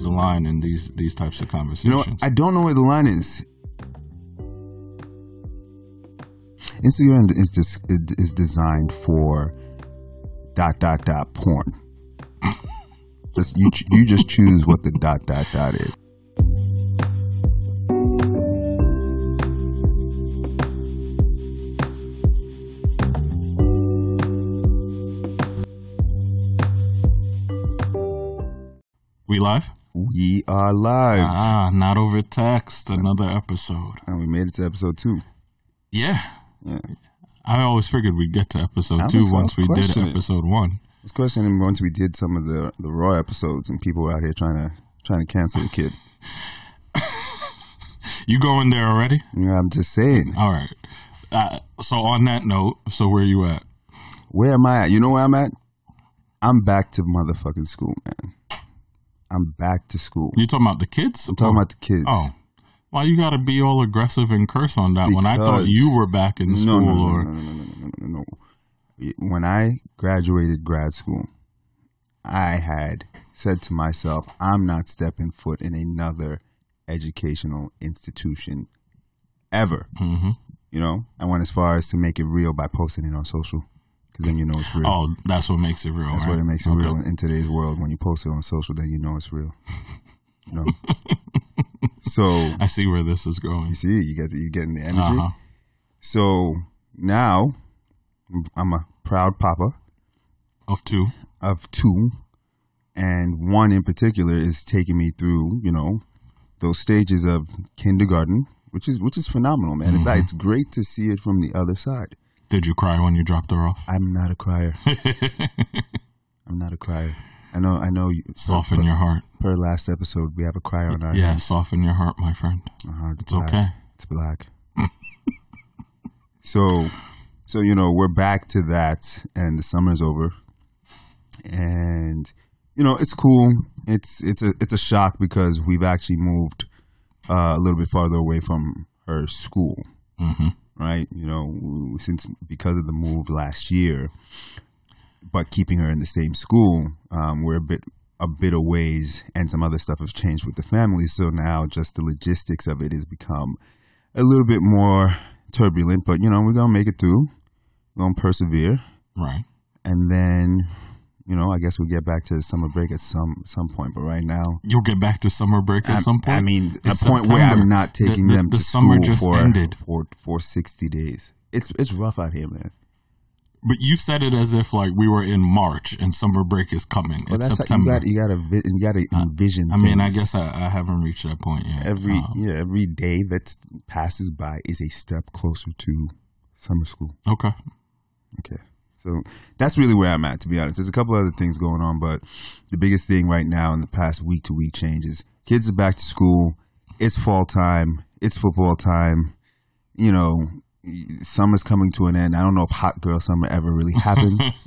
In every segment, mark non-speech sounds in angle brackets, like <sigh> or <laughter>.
the line in these these types of conversations? You know? I don't know where the line is. Instagram is dis- is designed for dot dot dot porn. <laughs> just you ch- you just choose what the dot dot dot is. we live? We are live, Ah, not over text. Another episode. and we made it to episode two. Yeah. Yeah. I always figured we'd get to episode I two was- I once was we did questioning. episode one. This question once we did some of the the raw episodes, and people were out here trying to trying to cancel the kid. <laughs> You going there already? You know, I'm just saying, All right. Uh, so on that note, so where you at? where am I at? You know where I'm at? I'm back to motherfucking school, man. I'm back to school. You talking about the kids? I'm talking about the kids. Oh. Why you got to be all aggressive and curse on that one? I thought you were back in school no, no, no, or no, no, no, no, no, no, no. When I graduated grad school, I had said to myself, I'm not stepping foot in another educational institution ever. Mhm. You know, I went as far as to make it real by posting it on social, because then you know it's real. Oh, that's what makes it real. That's right? what it makes it Okay. real in, in today's world. When you post it on social, then you know it's real. You know. <laughs> so I see where this is going. you see, you get you getting the energy. Uh-huh. So now I'm a proud papa Of two. of two, and one in particular is taking me through, you know, those stages of kindergarten, which is which is phenomenal, man. It's it's great to see it from the other side. Did you cry when you dropped her off? I'm not a crier. <laughs> I'm not a crier. I know. I know. You, Soften per, your heart. per last episode, we have a crier on our Yeah, hands. soften your heart, my friend. Uh-huh, It's black. okay. It's black. <laughs> so, so you know, we're back to that, and the summer's over, and you know, it's cool. It's it's a it's a shock because we've actually moved uh, a little bit farther away from her school, hmm right? You know, since because of the move last year, but keeping her in the same school, um, we're a bit a bit of ways, and some other stuff has changed with the family. So now, just the logistics of it has become a little bit more turbulent. But you know, we're gonna make it through. We're gonna persevere, Right. and then, you know, I guess we'll get back to the summer break at some some point. But right now, You'll get back to summer break at I'm- some point. I mean, a point where I'm not taking the- them the to summer school just for, ended. for for sixty days. It's it's rough out here, man. But you said it as if like we were in March and summer break is coming. Well, it's that's September. you got you got to you got to envision. I mean, I guess I, I haven't reached that point yet. every Um, yeah every day that passes by is a step closer to summer school. okay. Okay, so that's really where I'm at. To be honest, there's a couple other things going on, but the biggest thing right now in the past week to week changes. Kids are back to school. It's fall time. It's football time. You know, summer's coming to an end. I don't know if hot girl summer ever really happened. <laughs>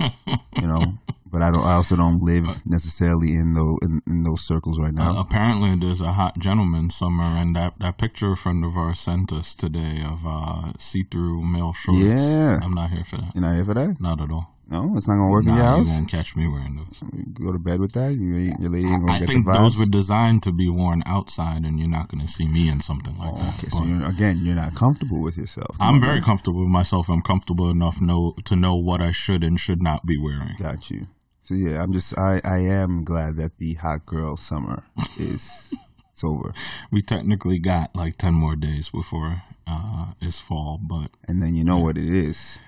you know, but I don't. I also don't live necessarily in those in, in those circles right now. Uh, apparently, there's a hot gentleman summer, and that, that picture a friend of ours sent us today of uh, see-through male shorts. Yeah. I'm not here for that. you know, here for that? Not at all. No, it's not gonna work in Nah, your you house. won't catch me wearing those. You go to bed with that. You, your lady ain't gonna I get think the vibes. those were designed to be worn outside, and you're not going to see me in something like Oh, that. okay, so you're, again, you're not comfortable with yourself. I'm very comfortable with myself. I'm comfortable enough know to know what I should and should not be wearing. Got you. So yeah, I'm just I I am glad that the hot girl summer is it's <laughs> over, We technically got like ten more days before uh, it's fall, but and then you know what it is.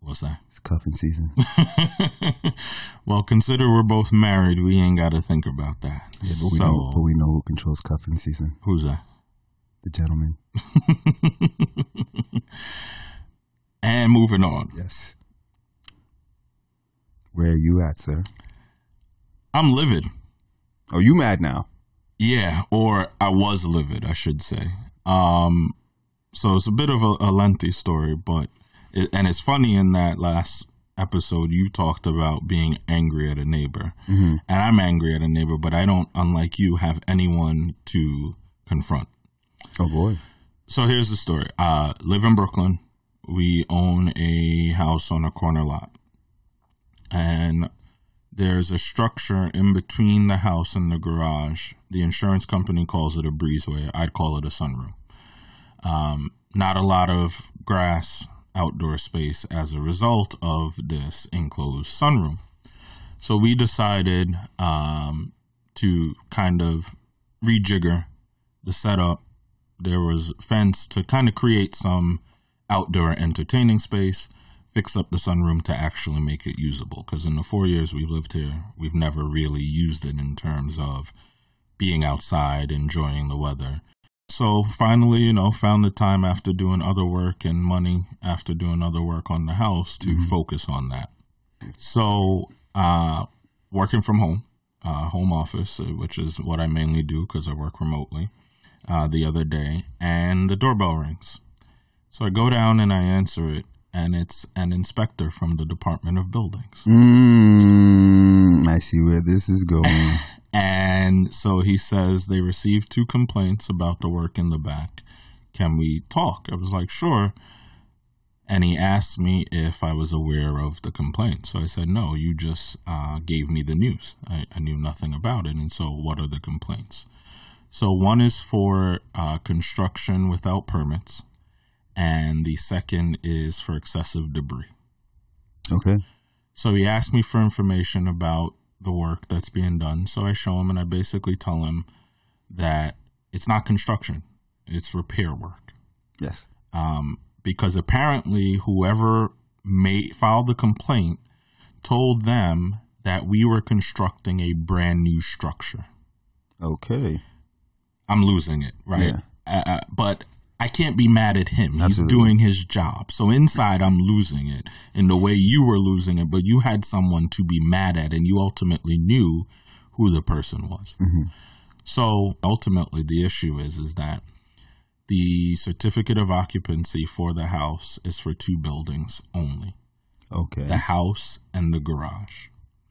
What's that? It's cuffing season. <laughs> well, consider we're both married. We ain't got to think about that. Yeah, but we so know, but we know who controls cuffing season. who's that? The gentleman. <laughs> And moving on. Yes. Where are you at, sir? I'm livid. Oh, you mad now? Yeah, or I was livid, I should say. Um, so it's a bit of a, a lengthy story, but it, and it's funny in that last episode you talked about being angry at a neighbor, Mm-hmm. and I'm angry at a neighbor, but I don't, unlike you, have anyone to confront. Oh boy. So here's the story. Uh, live in Brooklyn. We own a house on a corner lot. And there's a structure in between the house and the garage. The insurance company calls it a breezeway. I'd call it a sunroom. Um, not a lot of grass, outdoor space as a result of this enclosed sunroom. So we decided um, to kind of rejigger the setup. There was fence to kind of create some outdoor entertaining space, fix up the sunroom to actually make it usable. Because in the four years we've lived here, we've never really used it in terms of being outside, enjoying the weather. So finally, you know, found the time after doing other work and money after doing other work on the house to mm-hmm. focus on that. So, uh, working from home, uh, home office, uh, which is what I mainly do because I work remotely, uh, the other day, and the doorbell rings. So I go down and I answer it, and it's an inspector from the Department of Buildings. Mm, I see where this is going. <laughs> and so he says they received two complaints about the work in the back. Can we talk? I was like, sure. And he asked me if I was aware of the complaint. So I said, no, you just uh, gave me the news. I, I, knew nothing about it. And so, what are the complaints? So, one is for uh, construction without permits, and the second is for excessive debris. Okay. So, he asked me for information about the work that's being done. So, I show him and I basically tell him that it's not construction, it's repair work. Yes. Um, because apparently whoever made filed the complaint told them that we were constructing a brand new structure. Okay. I'm losing it, right? Yeah. Uh, uh but I can't be mad at him. Absolutely. He's doing his job. So inside, I'm losing it in the way you were losing it, but you had someone to be mad at, and you ultimately knew who the person was. Mm-hmm. So ultimately, the issue is is that the certificate of occupancy for the house is for two buildings only. Okay. The house and the garage.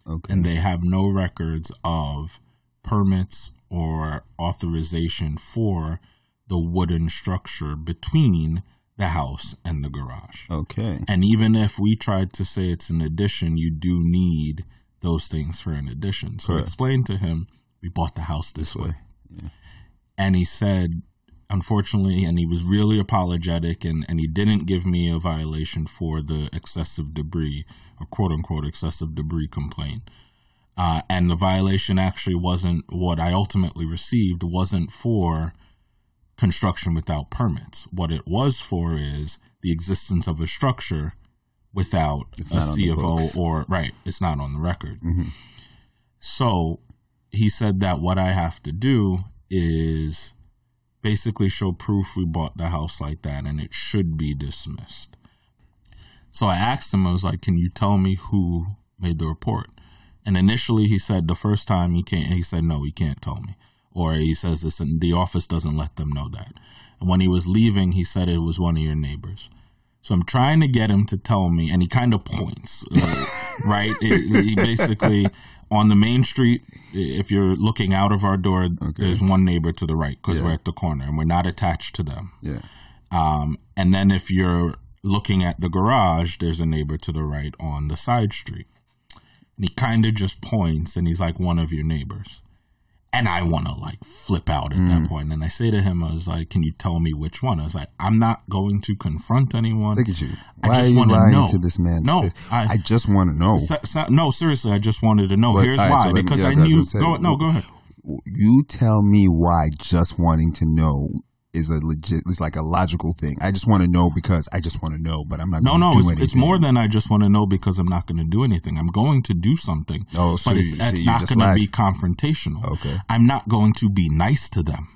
Okay. And they have no records of permits or authorization for the wooden structure between the house and the garage. Okay. And even if we tried to say it's an addition, you do need those things for an addition. So Correct. explain to him we bought the house this, this way. way. Yeah. And he said unfortunately, and he was really apologetic, and, and he didn't give me a violation for the excessive debris, or quote unquote excessive debris complaint. Uh, and the violation actually wasn't what I ultimately received, wasn't for construction without permits. What it was for is the existence of a structure without it's a C of O or, right, it's not on the record. Mm-hmm. So he said that what I have to do is basically show proof we bought the house like that and it should be dismissed. So I asked him, I was like, can you tell me who made the report? And initially he said the first time he can't, he said, no, he can't tell me. Or he says this and the office doesn't let them know that. And when he was leaving, he said it was one of your neighbors. So I'm trying to get him to tell me, and he kind of points, uh, <laughs> right? It, he basically, on the main street, if you're looking out of our door, okay. there's one neighbor to the right because yeah. we're at the corner and we're not attached to them. Yeah. Um, and then if you're looking at the garage, there's a neighbor to the right on the side street. And he kind of just points and he's like one of your neighbors and I want to like flip out at mm. that point. And I say to him, I was like, "Can you tell me which one?" I was like, "I'm not going to confront anyone." Look at you. Why I just want to know. to this man? No, I, I, just want to know. So, so, no, seriously, I just wanted to know. But, Here's right, why: so because me, yeah, I knew. Go, no, go ahead. You tell me why. Just wanting to know is a legit it's like a logical thing. I just want to know because I just want to know, but I'm not. No, no, it's, it's, more than I just want to know because I'm not going to do anything. I'm going to do something. Oh, so but it's, you, it's so not going to be confrontational. Okay, I'm not going to be nice to them.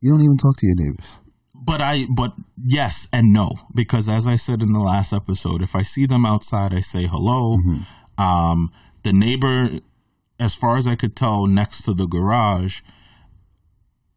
You don't even talk to your neighbors. But I, but yes and no, because as I said in the last episode, if I see them outside, I say hello. Mm-hmm. Um, the neighbor, as far as I could tell, next to the garage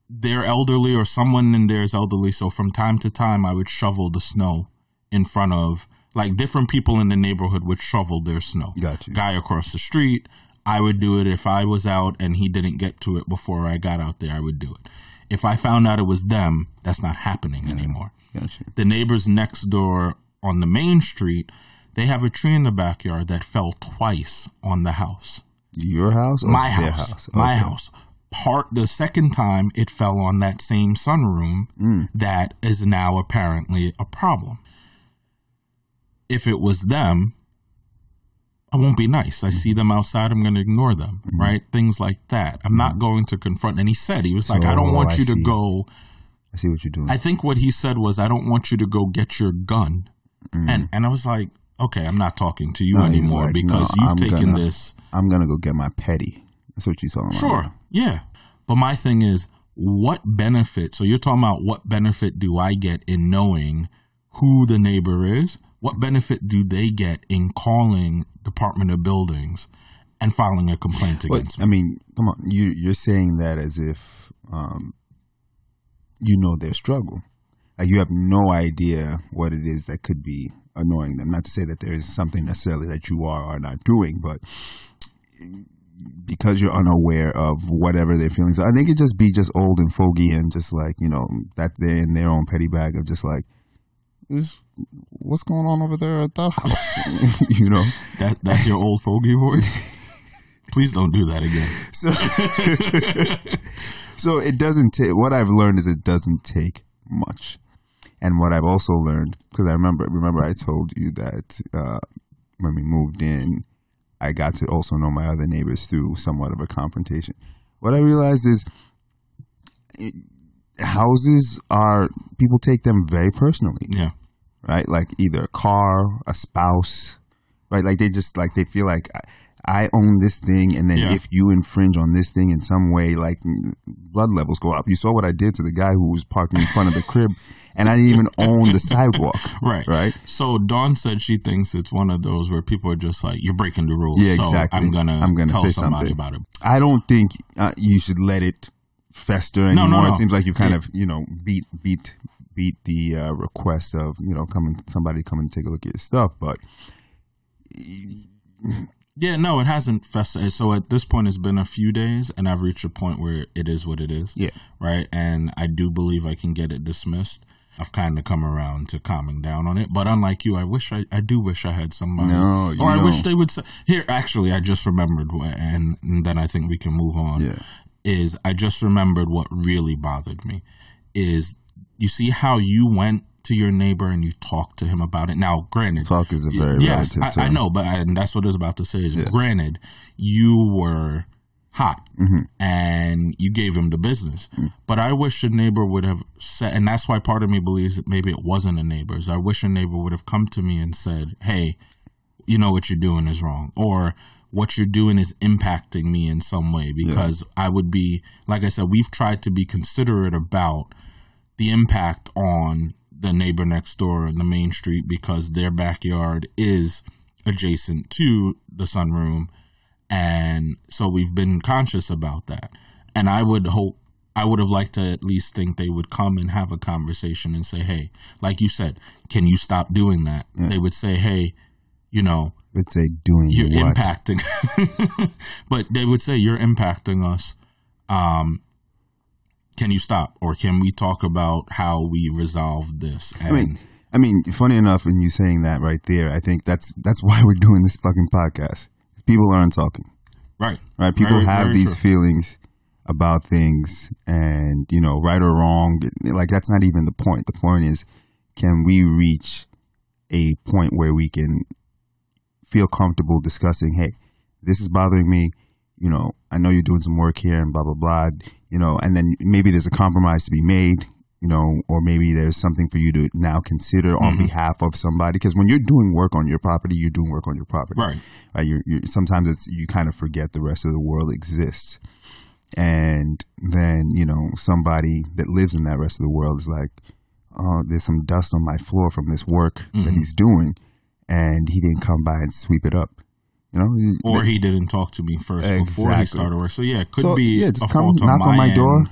they're elderly or someone in there is elderly. So from time to time, I would shovel the snow in front of like different people in the neighborhood would shovel their snow. Gotcha. Guy across the street, I would do it if I was out and he didn't get to it before I got out there. I would do it. If I found out it was them, that's not happening yeah. anymore. Gotcha. The neighbors next door on the main street, They have a tree in the backyard that fell twice on the house. Your house? Or My their house. My Okay. house. Part the second time it fell on that same sunroom Mm. that is now apparently a problem. If it was them, I won't be nice. I see them outside, I'm going to ignore them, Mm-hmm. right? Things like that. I'm not going to confront. And he said, he was like, I don't So, want I you to go. I see what you're doing. I think what he said was, I don't want you to go get your gun. And and I was like, okay, I'm not talking to you Mm. No, anymore like, because no, you've I'm taken gonna- this. I'm gonna go get my petty. That's what you're talking about. Sure. Yeah. But my thing is, what benefit? So you're talking about what benefit do I get in knowing who the neighbor is? What benefit do they get in calling Department of Buildings and filing a complaint against me? I mean, come on. You you're saying that as if um, you know their struggle. Like you have no idea what it is that could be annoying them. Not to say that there is something necessarily that you are or are not doing, but because you're unaware of whatever their feelings are, I think it just be just old and fogey and just like you know that they're in their own petty bag of just like, "Is- what's going on over there at that house? <laughs> you know. That that's your old fogey voice. Please don't do that again. So, <laughs> so it doesn't take. What I've learned is it doesn't take much, and what I've also learned because I remember remember I told you that uh, when we moved in, I got to also know my other neighbors through somewhat of a confrontation. What I realized is. it- houses are people take them very personally Yeah. right? Like either a car, a spouse, right? Like they just like they feel like I, own this thing, and then Yeah. if you infringe on this thing in some way, like blood levels go up. You saw what I did to the guy who was parking in front of the crib, and I didn't even <laughs> own the sidewalk, Right. right? So Dawn said she thinks it's one of those where people are just like, "You're breaking the rules." Yeah, so exactly. I'm gonna I'm gonna tell say somebody something. about it. I don't think uh, you should let it fester No, anymore. no, no. It seems like you kind Yeah. of you know beat beat beat the uh, request of you know coming somebody coming to take a look at your stuff, but Yeah, no, it hasn't festered. Eh, so at this point, it's been a few days, and I've reached a point where it is what it is. Yeah. Right. And I do believe I can get it dismissed. I've kind of come around to calming down on it. But unlike you, I wish I, I do wish I had somebody. No, you or I wish don't. they would say, here, actually, I just remembered, what, and, and then I think we can move on. Yeah. Is I just remembered what really bothered me is you see how you went to your neighbor and you talk to him about it. Now, granted, talk is a very yes, I, I know, but I, and that's what I was about to say. Is granted, you were hot Mm-hmm. and you gave him the business, Mm. but I wish a neighbor would have said, and that's why part of me believes that maybe it wasn't a neighbor's. I wish a neighbor would have come to me and said, "Hey, you know what you're doing is wrong," or what you're doing is impacting me in some way because I would be like I said we've tried to be considerate about the impact on the neighbor next door in the main street because their backyard is adjacent to the sunroom. And so we've been conscious about that. And I would hope I would have liked to at least think they would come and have a conversation and say hey like you said can you stop doing that? They would say hey you know Let's say doing you're what? impacting <laughs> but they would say you're impacting us. Um can you stop or can we talk about how we resolve this and I mean, I mean, funny enough, in you saying that right there, I think that's that's why we're doing this fucking podcast. People aren't talking, right right? People Very- have very these true. feelings about things, and you know, right or wrong. Like that's not even the point. The point is, can we reach a point where we can feel comfortable discussing? Hey, this is bothering me. You know, I know you're doing some work here, and blah blah blah. You know, and then maybe there's a compromise to be made. You know, or maybe there's something for you to now consider on Mm-hmm. behalf of somebody. Because when you're doing work on your property, you're doing work on your property right right? You're, you're, sometimes it's you kind of forget the rest of the world exists, and then you know somebody that lives in that rest of the world is like, oh, there's some dust on my floor from this work Mm-hmm. that he's doing, and he didn't come by and sweep it up. You know, or he didn't talk to me first before he started work so yeah it could So, be yeah, a just come knock on my end. door.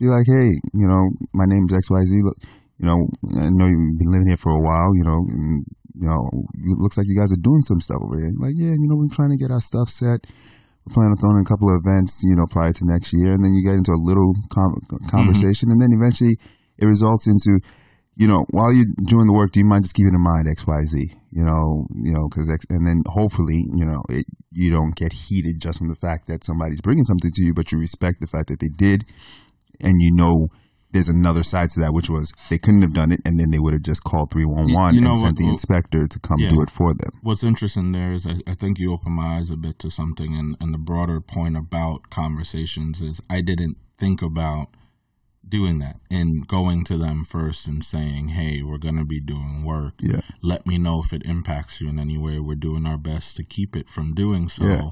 Be like, hey, you know, my name's X Y Z. Look, you know, I know you've been living here for a while. You know, and, you know, it looks like you guys are doing some stuff over here. Like, yeah, you know, we're trying to get our stuff set. We're planning on throwing a couple of events, you know, prior to next year, and then you get into a little con- conversation, mm-hmm. and then eventually it results into, you know, while you're doing the work, do you mind just keeping in mind X, Y, Z? You know, you know, because X, and then hopefully, you know, it, you don't get heated just from the fact that somebody's bringing something to you, but you respect the fact that they did, and you know there's another side to that, which was they couldn't have done it, and then they would have just called three one one and what- sent the inspector to come yeah. do it for them. What's interesting there is I, I think you opened my eyes a bit to something, and, and the broader point about conversations is I didn't think about doing that and going to them first and saying, hey, we're going to be doing work. Yeah. Let me know if it impacts you in any way. We're doing our best to keep it from doing so. Yeah.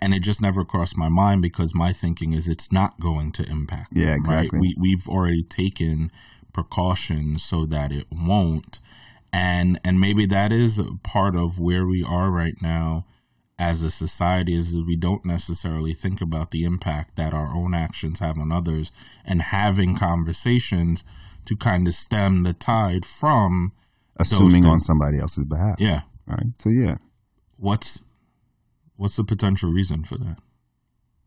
And it just never crossed my mind because my thinking is it's not going to impact. Yeah, them, right? exactly. We we've already taken precautions so that it won't and and maybe that is part of where we are right now as a society is that we don't necessarily think about the impact that our own actions have on others and having conversations to kind of stem the tide from Assuming on somebody else's behalf. yeah Right. So yeah, what's what's the potential reason for that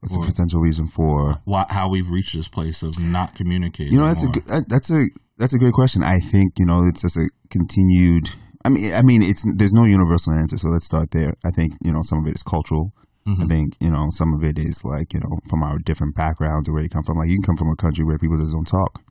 what's the potential reason for Why, how we've reached this place of not communicating You know, that's a or- good, that- that's a that's a great question. I think you know it's just a continued. I mean, I mean, it's there's no universal answer. So let's start there. I think you know some of it is cultural. I Mhm. think you know some of it is like you know from our different backgrounds or where you come from. Like you can come from a country where people just don't talk,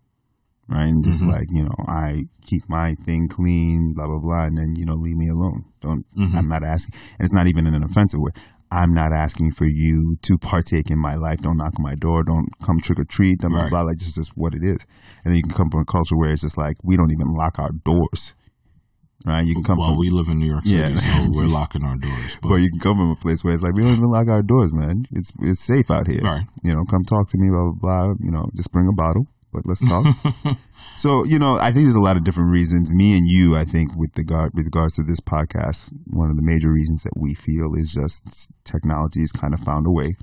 right? And just Mhm. like you know, I keep my thing clean, blah blah blah, and then you know leave me alone. Don't. Mhm. I'm not asking, and it's not even in an offensive way. I'm not asking for you to partake in my life. Don't knock on my door. Don't come trick or treat. Blah blah Right. blah. Like this is just what it is. And then you can come from a culture where it's just like we don't even lock our doors, right? You can come well from we live in new york city Yeah. so we're locking our doors <laughs> but you can come from a place where it's like we don't even lock our doors, man. It's it's safe out here. Right. You know, come talk to me, blah blah blah. You know, just bring a bottle, but let's talk. <laughs> so you know, I think there's a lot of different reasons. Me and you, I think, with regard with regards to this podcast, one of the major reasons that we feel is just technology has kind of found a way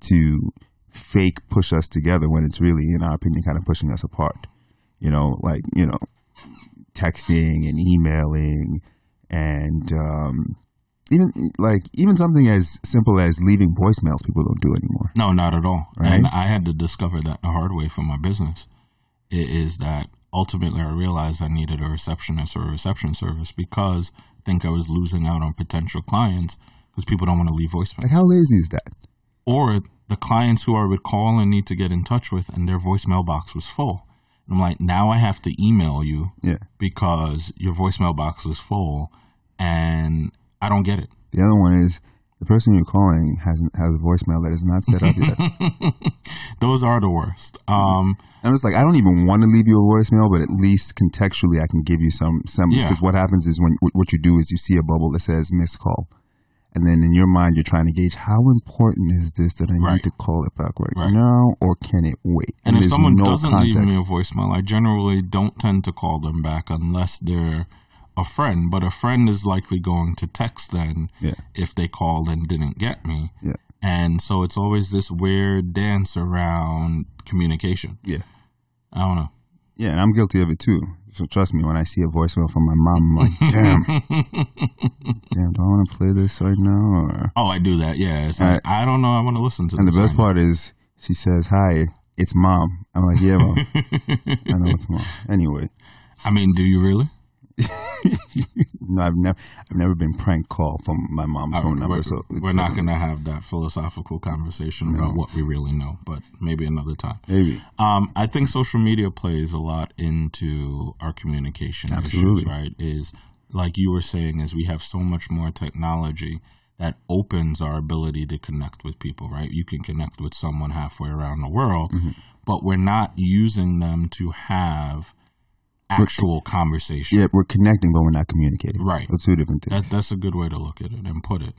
to fake push us together when it's really, in our opinion, kind of pushing us apart. You know, like you know, texting and emailing and um, even like even something as simple as leaving voicemails people don't do anymore. No, not at all. Right? And I had to discover that the hard way for my business. It is that ultimately I realized I needed a receptionist or a reception service because I think I was losing out on potential clients because people don't want to leave voicemail. Like how lazy is that? Or the clients who I would call and need to get in touch with and their voicemail box was full. I'm like, now I have to email you Yeah. because your voicemail box is full and I don't get it. The other one is the person you're calling has has a voicemail that is not set up yet. <laughs> Those are the worst. Um, I'm just like I don't even want to leave you a voicemail, but at least contextually I can give you some semblance. Yeah. Because what happens is when what you do is you see a bubble that says missed call, and then in your mind you're trying to gauge how important is this that I need to call it back right, Right. now, or can it wait? And, if someone no doesn't context. leave me a voicemail, I generally don't tend to call them back unless they're a friend. But a friend is likely going to text then Yeah. if they called and didn't get me. Yeah. And so it's always this weird dance around communication. Yeah. I don't know. Yeah, and I'm guilty of it too. So trust me, when I see a voicemail from my mom, I'm like, damn, <laughs> damn, do I want to play this right now? Or... Oh, I do that. Yeah. It's like, I don't know. I want to listen to And the best part is she says, "Hi, it's mom." I'm like, "Yeah, mom. <laughs> I know it's mom." Anyway, I mean, do you really? <laughs> no, I've never, I've never been prank called from my mom's phone number. we're, So we're not going to have that philosophical conversation about what we really know, but maybe another time. maybe. Um, I think social media plays a lot into our communication issues, right? Is like you were saying, is we have so much more technology that opens our ability to connect with people, right? You can connect with someone halfway around the world, Mm-hmm. but we're not using them to have actual conversation. Yeah, we're connecting, but we're not communicating. Right. So two different things. That that's a good way to look at it and put it.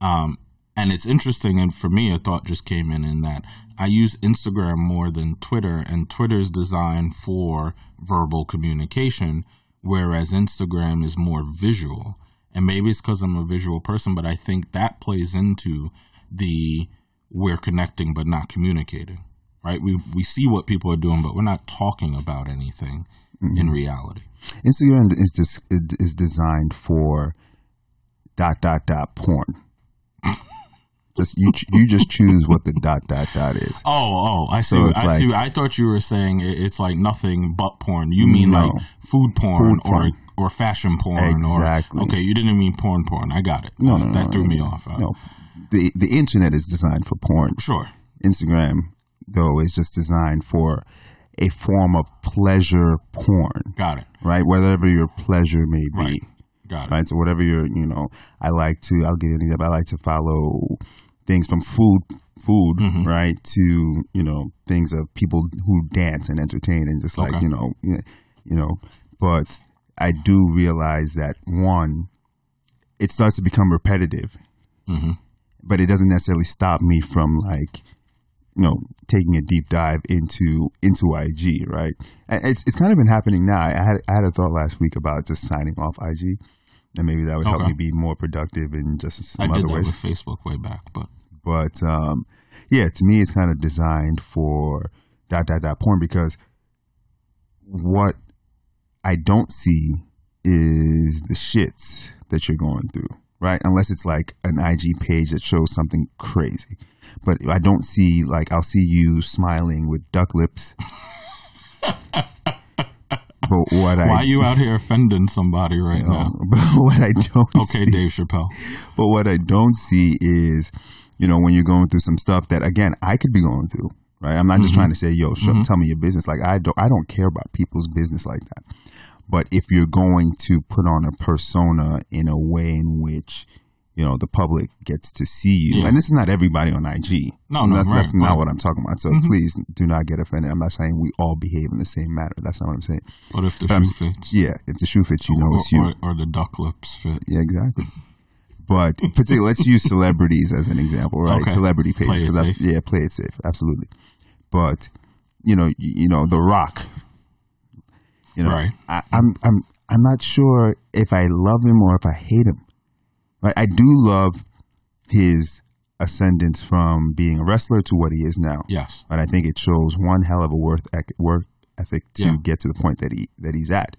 Um, and it's interesting, and for me, a thought just came in in that I use Instagram more than Twitter, and Twitter's designed for verbal communication, whereas Instagram is more visual. And maybe it's because I'm a visual person, but I think that plays into the we're connecting but not communicating. Right? We we see what people are doing, but we're not talking about anything in reality. Instagram is just is designed for dot dot dot porn. <laughs> Just you, ch- you just choose what the dot dot dot is. Oh, oh, I see. So I like- see. I thought you were saying it's like nothing but porn. You mean No. like food porn, Food porn. or or fashion porn Exactly. or okay, you didn't mean porn porn. I got it. No, no, no, that no, threw no, me off. No, the the internet is designed for porn. Sure. Instagram, though, is just designed for a form of pleasure porn, Got it. right? Whatever your pleasure may be. Right. Got it. right? So whatever you're, you know, I like to, I'll give you an example. I like to follow things from food, food, Mm-hmm. right, to you know things of people who dance and entertain and just like Okay. you know, you you know. But I do realize that one, it starts to become repetitive, Mm-hmm. but it doesn't necessarily stop me from like. You know, taking a deep dive into into IG, right? And it's it's kind of been happening now. I had I had a thought last week about just signing off IG, and maybe that would help me be more productive in just I some did other ways. with Facebook way back, but But um, yeah, to me, it's kind of designed for dot dot dot porn because what I don't see is the shits that you're going through, right? Unless it's like an IG page that shows something crazy. But I don't see like I'll see you smiling with duck lips. <laughs> but what why I are you out here offending somebody right now? <laughs> but what I don't <laughs> Okay, see, Dave Chappelle. but what I don't see is, you know, when you're going through some stuff that again I could be going through. Right. I'm not just mm-hmm. trying to say, yo, sh- mm-hmm. tell me your business. Like I don't, I don't care about people's business like that. But if you're going to put on a persona in a way in which, you know, the public gets to see you, Yeah. and this is not everybody on IG. No, no, that's right, that's not right. Mm-hmm. what I'm talking about. So please do not get offended. I'm not saying we all behave in the same manner. That's not what I'm saying. But if the But I'm- shoe fits, Yeah, if the shoe fits, you know or, it's you. or, or the duck lips fit. Yeah, exactly. <laughs> But particularly, let's use celebrities as an example, right? Okay. Celebrity pages, Play it 'cause that's- yeah, play it safe, absolutely. But you know, you, you know, The Rock. You know, Right. I, I'm, I'm, I'm not sure if I love him or if I hate him. Right? I do love his ascendance from being a wrestler to what he is now. Yes. But I think it shows one hell of a work ec- work ethic to Yeah. get to the point that he that he's at.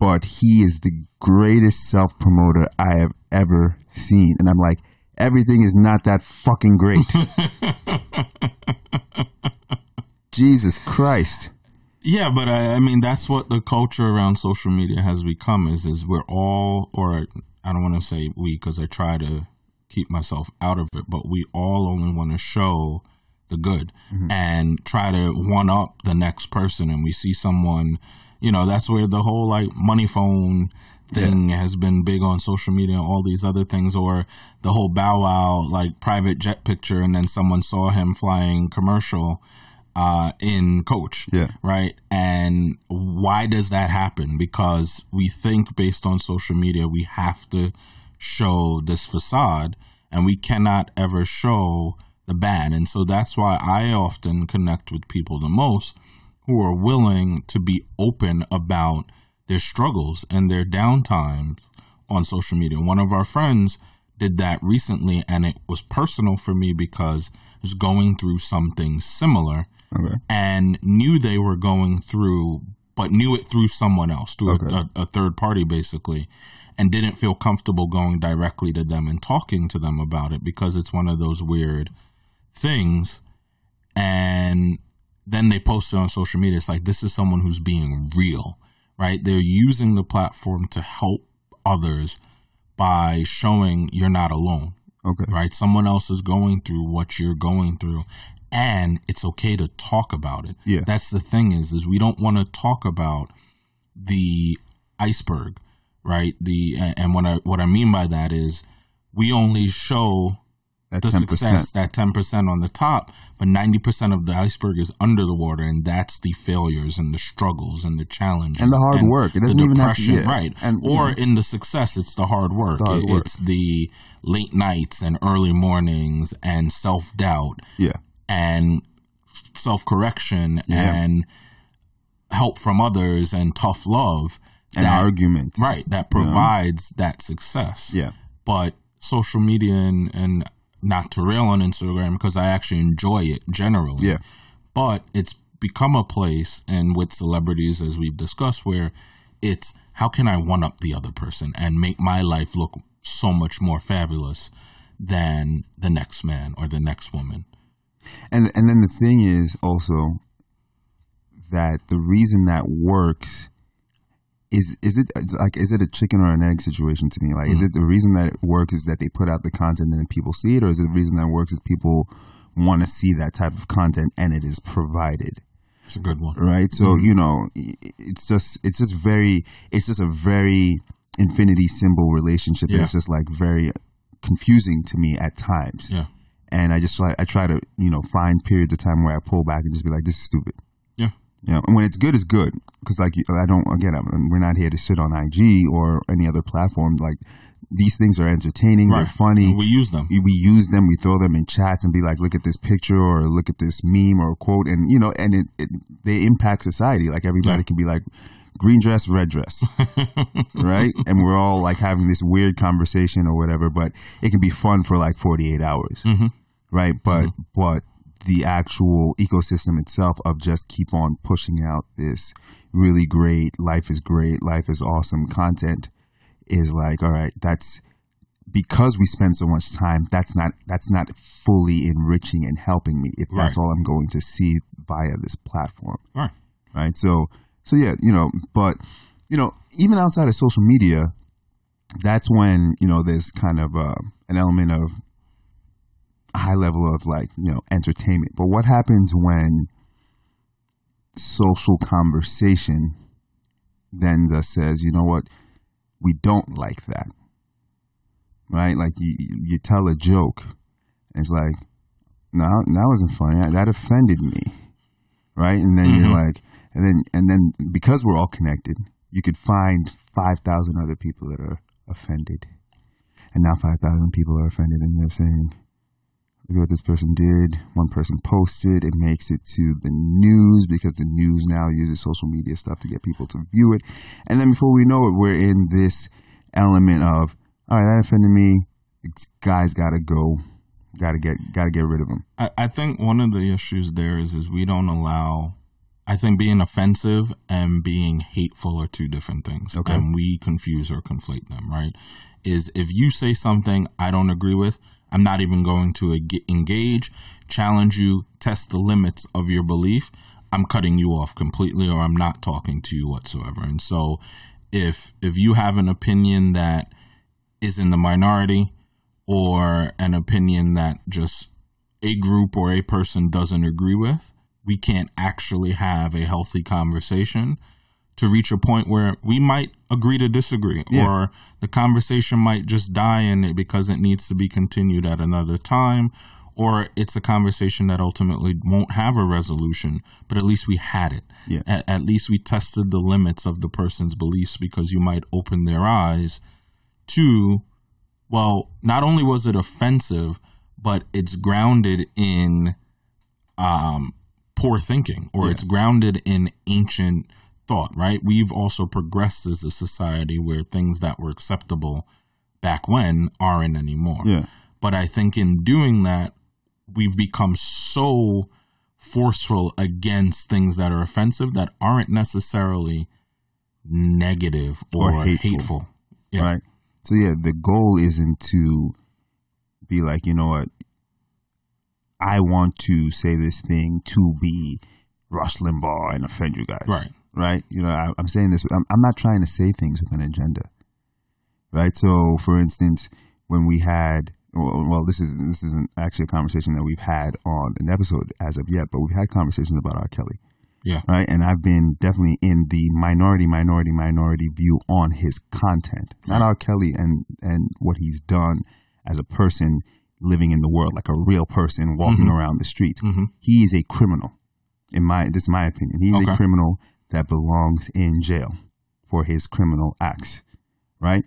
But he is the greatest self promoter I have ever seen, and I'm like, everything is not that fucking great. <laughs> Jesus Christ! Yeah, but I, I mean that's what the culture around social media has become. Is is we're all, or I don't want to say we, because I try to keep myself out of it, but we all only want to show the good mm-hmm. and try to one up the next person. And we see someone, you know, that's where the whole like money phone thing has been big on social media and all these other things, or the whole Bow Wow like private jet picture, and then someone saw him flying commercial uh, in Coach Yeah. right? And why does that happen? Because we think based on social media, we have to show this facade and we cannot ever show the bad. And so that's why I often connect with people the most who are willing to be open about their struggles and their downtimes on social media. One of our friends did that recently and it was personal for me because I was going through something similar Okay, and knew they were going through, but knew it through someone else, through Okay. a, a, a third party, basically, and didn't feel comfortable going directly to them and talking to them about it because it's one of those weird things. And then they posted on social media, it's like, this is someone who's being real, right? They're using the platform to help others by showing you're not alone okay, right? Someone else is going through what you're going through, and it's okay to talk about it. Yeah. That's the thing is, is we don't want to talk about the iceberg, right? The and and what I what I mean by that is we only show that the ten success, that ten percent on the top, but ninety percent of the iceberg is under the water, and that's the failures and the struggles and the challenges And the hard work. It doesn't the even have to- depression, yeah. right? And, or know. in the success, it's the hard work. the hard work. It's the late nights and early mornings and self doubt Yeah, and self correction Yeah. and help from others and tough love. and that- arguments. right that provides that success Yeah, but social media and, and not to rail on Instagram because I actually enjoy it generally. Yeah. But it's become a place, and with celebrities, as we've discussed, where it's how can I one up the other person and make my life look so much more fabulous than the next man or the next woman. And and then the thing is also that the reason that works is is it it's like is it a chicken or an egg situation to me? Like, is mm. it the reason that it works is that they put out the content and then people see it, or is it the reason that it works is people want to see that type of content and it is provided? It's a good one. right? So mm-hmm. you know, it's just it's just very it's just a very infinity symbol relationship. Yeah. It's just like very confusing to me at times, Yeah. And I just try I try to you know find periods of time where I pull back and just be like, this is stupid. Yeah. You know, and when it's good, it's good because like I don't again I'm, we're not here to sit on IG or any other platform. Like these things are entertaining, they're funny We use them. we, we use them, we throw them in chats and be like, look at this picture or look at this meme or quote. And, you know, and it, it they impact society. Like everybody Yeah. can be like, green dress, red dress, <laughs> right? And we're all like having this weird conversation or whatever, but it can be fun for like 48 hours, Mhm. Right? But, but the actual ecosystem itself of just keep on pushing out this really great, life is great, life is awesome content is like, all right, that's because we spend so much time. That's not that's not fully enriching and helping me if that's Right. all I'm going to see via this platform, Right. right? So, so yeah, you know, but you know, even outside of social media, that's when you know there's kind of uh, an element of high level of like you know entertainment. But what happens when social conversation then just says, you know what, we don't like that, right? Like you you tell a joke, and it's like, no, that wasn't funny. That offended me, right? And then you're Mhm. like, and then and then because we're all connected, you could find five thousand other people that are offended, and now five thousand people are offended, and they're saying, look at what this person did. One person posted. It makes it to the news because the news now uses social media stuff to get people to view it. And then before we know it, we're in this element of, all right, that offended me. This guy's got to go. Got to get, got to get rid of him. I, I think one of the issues there is is we don't allow I think being offensive and being hateful are two different things. Okay. And we confuse or conflate them, right? Is if you say something I don't agree with, I'm not even going to engage, challenge you, test the limits of your belief. I'm cutting you off completely or I'm not talking to you whatsoever. And so if if you have an opinion that is in the minority or an opinion that just a group or a person doesn't agree with, we can't actually have a healthy conversation to reach a point where we might agree to disagree Yeah. or the conversation might just die in it because it needs to be continued at another time or it's a conversation that ultimately won't have a resolution but at least we had it Yeah. at, at least we tested the limits of the person's beliefs because you might open their eyes to well not only was it offensive but it's grounded in um poor thinking or Yeah. it's grounded in ancient thought right we've also progressed as a society where things that were acceptable back when aren't anymore Yeah. but i think in doing that we've become so forceful against things that are offensive that aren't necessarily negative or, Or hateful. hateful. Yeah. Right. So yeah, the goal isn't to be like, you know what, I want to say this thing to be Rush Limbaugh and offend you guys. Right. Right. You know, I, I'm saying this. I'm, I'm not trying to say things with an agenda. Right. So, for instance, when we had, well, well, this is this isn't actually a conversation that we've had on an episode as of yet, but we've had conversations about R. Kelly Yeah. right? And I've been definitely in the minority, minority, minority view on his content, not R. Kelly and and what he's done as a person living in the world, like a real person walking Mhm. around the streets. Mhm. He is a criminal, in my this is my opinion. He's Okay. a criminal that belongs in jail for his criminal acts, right?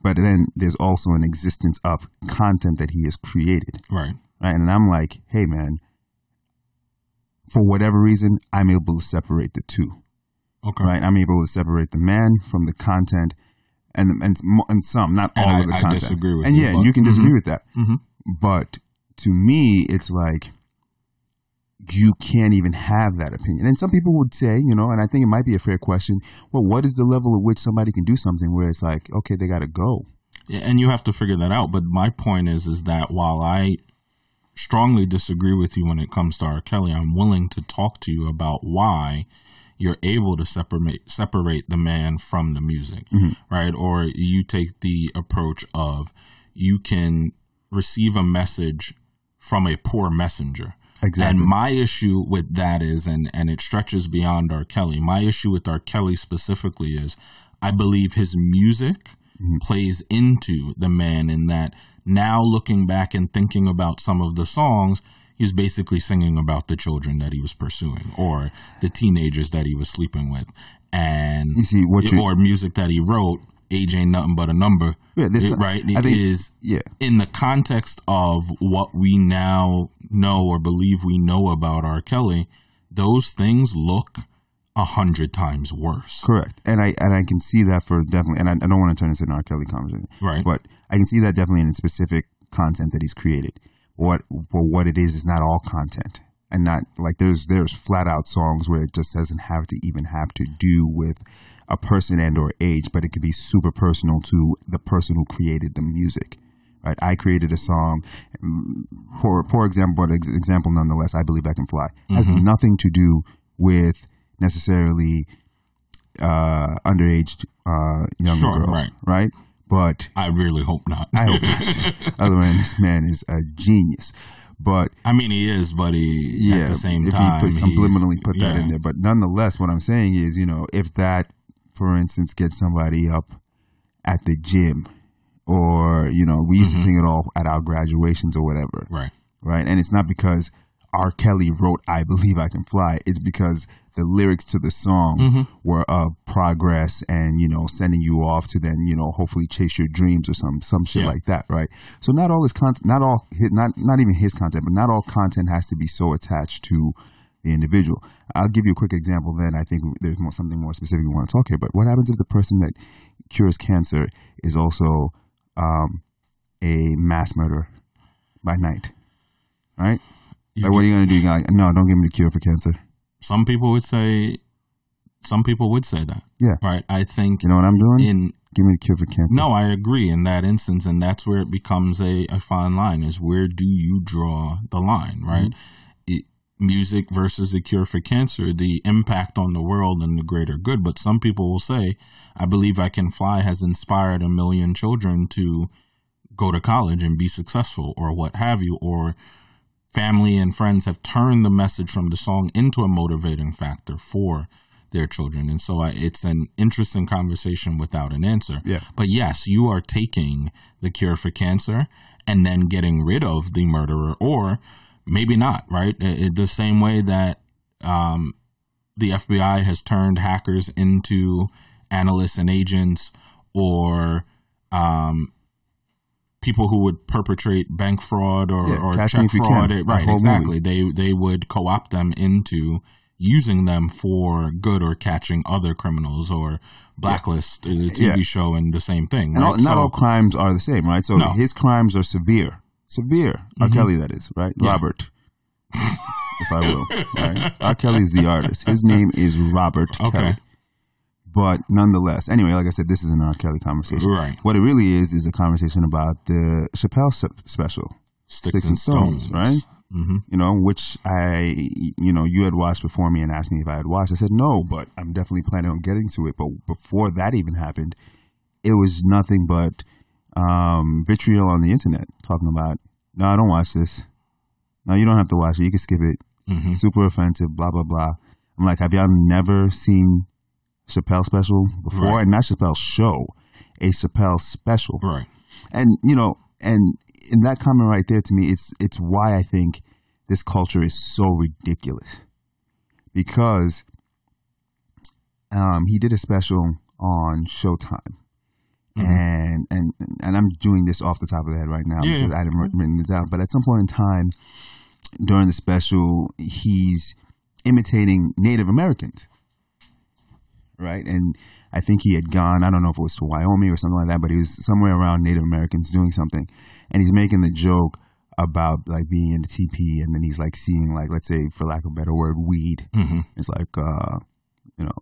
But then there's also an existence of content that he has created Right. right? And I'm like, hey, man, for whatever reason, I'm able to separate the two, Okay. right? I'm able to separate the man from the content, and and and some, not And all I- of the I content. disagree with and you, yeah, you can disagree Mhm. with that, Mhm. but to me, it's like you can't even have that opinion. And some people would say, you know, and I think it might be a fair question. Well, what is the level at which somebody can do something where it's like, okay, they got to go? and you have to figure that out. But my point is, is that while I strongly disagree with you when it comes to R. Kelly, I'm willing to talk to you about why you're able to separate separate the man from the music, Mm-hmm. right? Or you take the approach of you can receive a message from a poor messenger. Exactly. And my issue with that is, and, and it stretches beyond R. Kelly. My issue with R. Kelly specifically is, I believe his music mm-hmm. plays into the man in that now looking back and thinking about some of the songs, he's basically singing about the children that he was pursuing or the teenagers that he was sleeping with. And You see, what you- or music that he wrote, age ain't nothing but a number. Yeah, this- right? I It think- is yeah. in the context of what we now know or believe we know about R. Kelly, those things look a hundred times worse. Correct, and I and I can see that for definitely, and I, I don't want to turn this into an R. Kelly conversation, Right. But I can see that definitely in specific content that he's created. What but what it is is not all content, and not like there's there's flat out songs where it just doesn't have to even have to do with a person and or age, but it could be super personal to the person who created the music. Right, I created a song, mm, for for example, but ex- example nonetheless. I believe I can fly has nothing to do with necessarily uh, underage uh, young Sure, girls, right. right? But I really hope not. I hope not. <laughs> Other than this man is a genius. But I mean, he is, but he yeah, at the same if time, he put subliminally put that yeah. in there. But nonetheless, what I'm saying is, you know, if that, for instance, gets somebody up at the gym, or you know, we used Mm-hmm. to sing it all at our graduations or whatever, Right. right? And it's not because R. Kelly wrote "I Believe I Can Fly." It's because the lyrics to the song Mm-hmm. were of progress and you know sending you off to then you know hopefully chase your dreams or some some shit Yeah. like that, right? So not all his content, not all his, not not even his content, but not all content has to be so attached to the individual. I'll give you a quick example. Then I think there's more, something more specific we want to talk here. But what happens if the person that cures cancer is also um, a mass murderer by night? Right? You Like, what are you gonna do? You're gonna like, no, don't give me the cure for cancer. Some people would say, some people would say that. Yeah. Right. I think You know what I'm doing? in give me the cure for cancer. No, I agree in that instance, and that's where it becomes a, a fine line. Is where do you draw the line, right? Mm-hmm. It, music versus the cure for cancer, the impact on the world and the greater good. But some people will say, "I believe I can fly" has inspired a million children to go to college and be successful, or what have you, or family and friends have turned the message from the song into a motivating factor for their children. And so I, it's an interesting conversation without an answer. Yeah. But yes, you are taking the cure for cancer and then getting rid of the murderer, or maybe not, right? I- I- the same way that um, the FBI has turned hackers into analysts and agents, or um, people who would perpetrate bank fraud or, Yeah, or check fraud. can. Right, exactly. They they would co-opt them into using them for good or catching other criminals or blacklist uh, the TV Yeah. show and the same thing. And right? all, not So- all crimes are the same, right? So No. his crimes are severe, severe. R. Kelly, that is, right? Yeah. Robert, if I will. Right? R. Kelly's the artist. His name is Robert <laughs> Okay. Kelly. But nonetheless, anyway, like I said, this is an R. Kelly conversation. Right. What it really is is a conversation about the Chappelle special, Sticks, and stones, right? hmm you know, which I, you know, you had watched before me and asked me if I had watched. I said no, but I'm definitely planning on getting to it. But before that even happened, it was nothing but um, vitriol on the internet talking about, no, I don't watch this. No, you don't have to watch it. You can skip it. hmm Super offensive, blah, blah, blah. I'm like, have y'all never seen Chappelle special before? Right. And not Chappelle show, a Chappelle special Right. and you know and in that comment right there to me it's it's why i think this culture is so ridiculous because um he did a special on showtime and and and i'm doing this off the top of the head right now Yeah, because i didn't write written this down but at some point in time during the special he's imitating native americans right? And I think he had gone, I don't know if it was to Wyoming or something like that, but he was somewhere around Native Americans doing something. And he's making the joke about like being in the TP and then he's like seeing like, let's say for lack of a better word, weed. hmm It's like, uh, you know,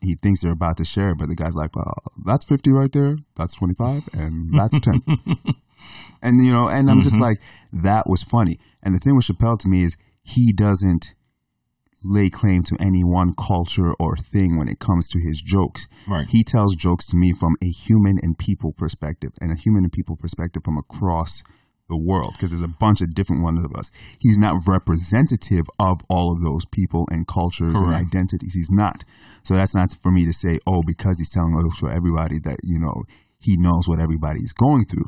he thinks they're about to share it, but the guy's like, well, that's 50 right there. That's 25 and that's 10. <laughs> and, you know, and I'm just like, that was funny. And the thing with Chappelle to me is he doesn't lay claim to any one culture or thing when it comes to his jokes. Right. He tells jokes to me from a human and people perspective and a human and people perspective from across the world because there's a bunch of different ones of us. He's not representative of all of those people and cultures and identities. He's not. So that's not for me to say, oh, because he's telling us for everybody that, you know, he knows what everybody's going through.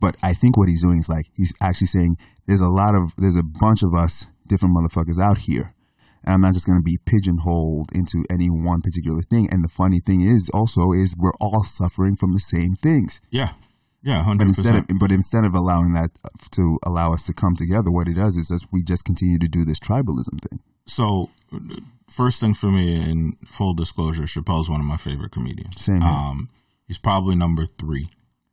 But I think what he's doing is like he's actually saying there's a lot of there's a bunch of us different motherfuckers out here. And I'm not just going to be pigeonholed into any one particular thing. And the funny thing is also is we're all suffering from the same things. Yeah. Yeah, 100%. But instead of but instead of allowing that to allow us to come together, what it does is just we just continue to do this tribalism thing. So, first thing for me, in full disclosure, Chappelle's one of my favorite comedians. Same here. Um, he's probably number three.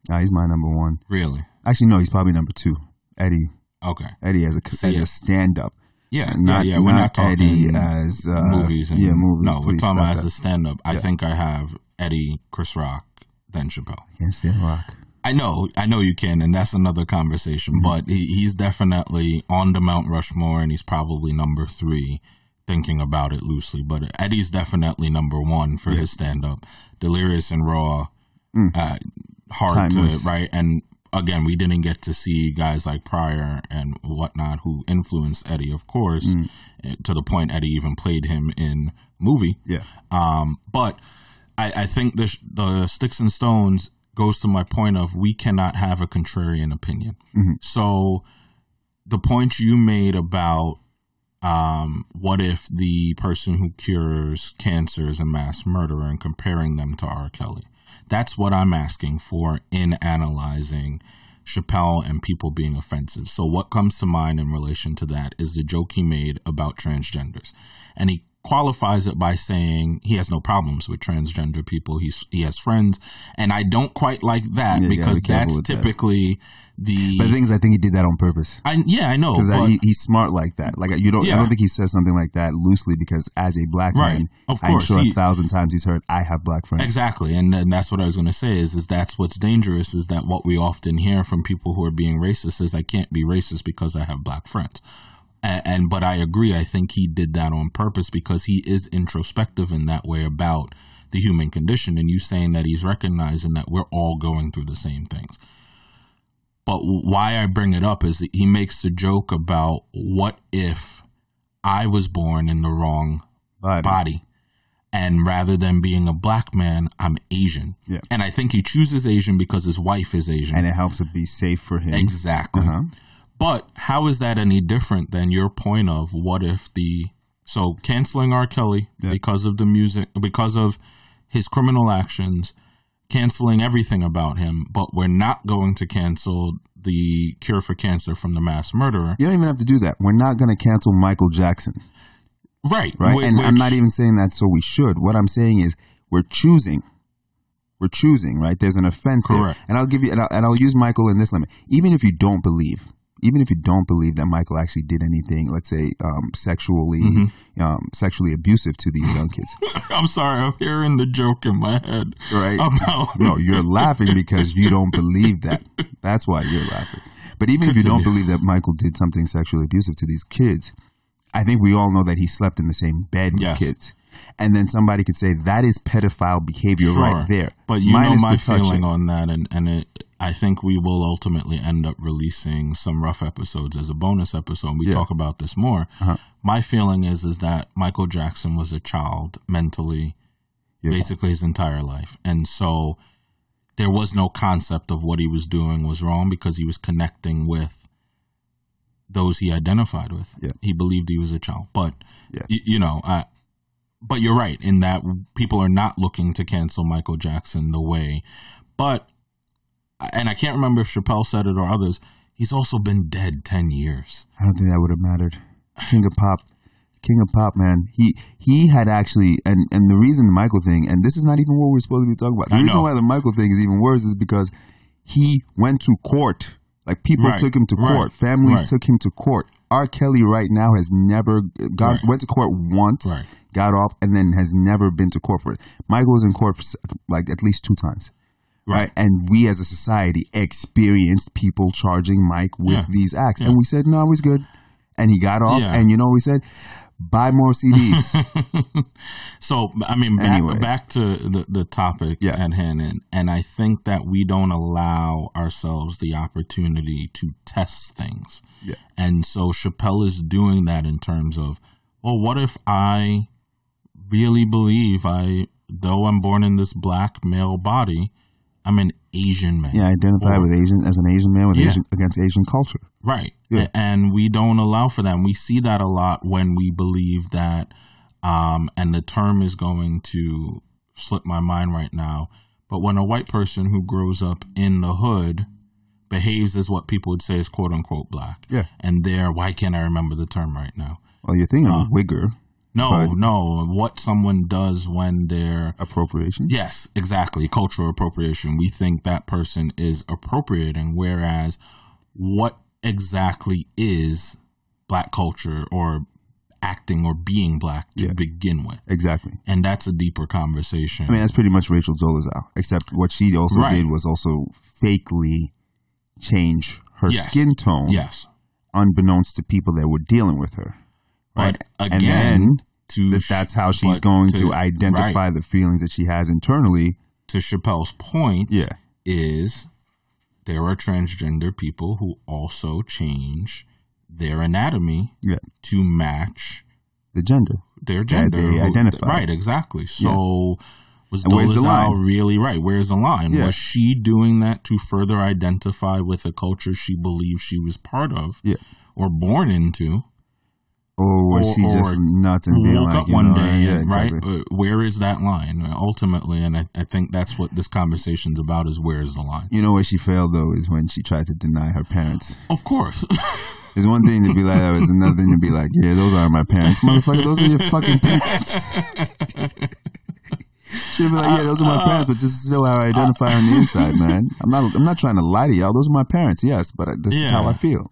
Nah, he's my number one. Really? Actually, no, he's probably number two. Eddie, Okay. Eddie as a as a stand up. Yeah, Not, yeah, yeah. We're not, talking Eddie as uh, movies. And, yeah, movies. No, we're talking about as a stand-up. I think I have Eddie, Chris Rock, then Chappelle. Can't stand rock. I know, I know you can, and that's another conversation. Mm-hmm. But he, he's definitely on the Mount Rushmore, and he's probably number three. Thinking about it loosely, but Eddie's definitely number one for his stand-up. Delirious and Raw, uh, hard Mm. Timeless. to right. And again, we didn't get to see guys like Pryor and whatnot who influenced Eddie, of course, Mm. eh, to the point Eddie even played him in movie. Yeah. Um, but I, I think the the sticks and stones goes to my point of we cannot have a contrarian opinion. So the point you made about um, what if the person who cures cancer is a mass murderer and comparing them to R. Kelly? That's what I'm asking for in analyzing Chappelle and people being offensive. So what comes to mind in relation to that is the joke he made about transgenders. And he qualifies it by saying he has no problems with transgender people. He's he has friends. And I don't quite like that Yeah, because be that's with that. typically the But the thing is, I think he did that on purpose I, yeah, I know. because he, he's smart like that. Like you don't, I don't think he says something like that loosely because as a black Right. man, Of course, I'm sure he- a thousand times he's heard, "I have black friends." Exactly, and, and that's what I was going to say is is that's what's dangerous is that what we often hear from people who are being racist is I can't be racist because I have black friends, and, and but I agree. I think he did that on purpose because he is introspective in that way about the human condition, and you saying that he's recognizing that we're all going through the same things. But why I bring it up is that he makes the joke about what if I was born in the wrong Body. body. And rather than being a black man, I'm Asian. Yeah. And I think he chooses Asian because his wife is Asian. and it helps it be safe for him. exactly. Uh-huh. But how is that any different than your point of what if the so canceling R. Kelly Yeah. because of the music because of his criminal actions, canceling everything about him, but we're not going to cancel the cure for cancer from the mass murderer. You don't even have to do that. We're not going to cancel Michael Jackson, Right. right? Whi- and I'm not even saying that so we should. What I'm saying is we're choosing. We're choosing, right? There's an offense Correct. there. And I'll give you, and I'll, and I'll use Michael in this limit. Even if you don't believe, even if you don't believe that Michael actually did anything, let's say, um, sexually, Mm-hmm. um, sexually abusive to these young kids, <laughs> I'm sorry, I'm hearing the joke in my head. right? About <laughs> no, you're laughing because you don't believe that. That's why you're laughing. But even if you don't believe that Michael did something sexually abusive to these kids, I think we all know that he slept in the same bed with kids. And then somebody could say that is pedophile behavior right there. But you know Minus my feeling on that, and and it, I think we will ultimately end up releasing some rough episodes as a bonus episode. We Yeah. talk about this more. Uh-huh. My feeling is is that Michael Jackson was a child mentally, Yeah. basically his entire life, and so there was no concept of what he was doing was wrong because he was connecting with those he identified with. Yeah. He believed he was a child, but Yeah. y- you know, I, but you're right in that people are not looking to cancel Michael Jackson the way, but, and I can't remember if Chappelle said it or others. He's also been dead ten years. I don't think that would have mattered. King of Pop, King of Pop, man. He he had actually, and and the reason the Michael thing, and this is not even what we're supposed to be talking about. The I reason know. why the Michael thing is even worse is because he went to court. Like people Right, took him to right, court, families right. took him to court. R. Kelly right now has never got Right. went to court once, Right. got off, and then has never been to court for it. Michael was in court for like at least two times. Right. And we as a society experienced people charging Mike with Yeah. these acts. Yeah. And we said, no, he's good. And he got off. Yeah. And you know we said? Buy more CDs. <laughs> So I mean, back, Anyway. back to the the topic Yeah. at hand, and, and I think that we don't allow ourselves the opportunity to test things. Yeah. And so Chappelle is doing that in terms of, well, what if I really believe I, though I'm born in this black male body, I'm an Asian man. yeah, identify Or- with Asian as an Asian man with Yeah. Asian against Asian culture. Right. Yeah. And we don't allow for that. And we see that a lot when we believe that, um, and the term is going to slip my mind right now, but when a white person who grows up in the hood behaves as what people would say is quote unquote black. Yeah. And they're, why can't I remember the term right now? Well, you're thinking Uh, of Wigger No, But- no. What someone does when they're appropriation. Yes, exactly. Cultural appropriation. We think that person is appropriating, whereas what exactly is black culture or acting or being black to Yeah. begin with? Exactly. And that's a deeper conversation. I mean, that's pretty much Rachel Dolezal, except what she also Right. did was also fakely change her Yes. skin tone, yes. unbeknownst to people that were dealing with her. But and again, then that that's how she's going to, to- identify right. the feelings that she has internally. to Chappelle's point Yeah. is there are transgender people who also change their anatomy Yeah. to match The gender. their gender. they who- identify. Right, exactly. So was And where's Dolezal line? really right? Where's the line? Yeah. Was she doing that to further identify with a culture she believed she was part of Yeah. or born into? Or was Or- she just not and being woke like, up you one know, day, yeah, right? exactly. Uh, where is that line ultimately? And I, I think that's what this conversation's about: is where is the line? You know where she failed though is when she tried to deny her parents. Of course, <laughs> it's one thing to be like that, it's another thing to be like, yeah, those are my parents, motherfucker. Those are your fucking parents. <laughs> She'd be like, yeah, those are my parents, but this is still how I identify on the inside, man. I'm not, I'm not trying to lie to y'all. Those are my parents, yes, but this is how I feel.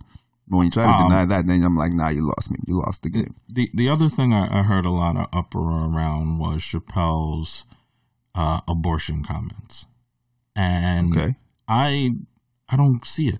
But when you try to Um, deny that, then I'm like, nah, you lost me. You lost the game. the the other thing I, I heard a lot of uproar around was Chappelle's uh, abortion comments, and Okay. I I don't see it.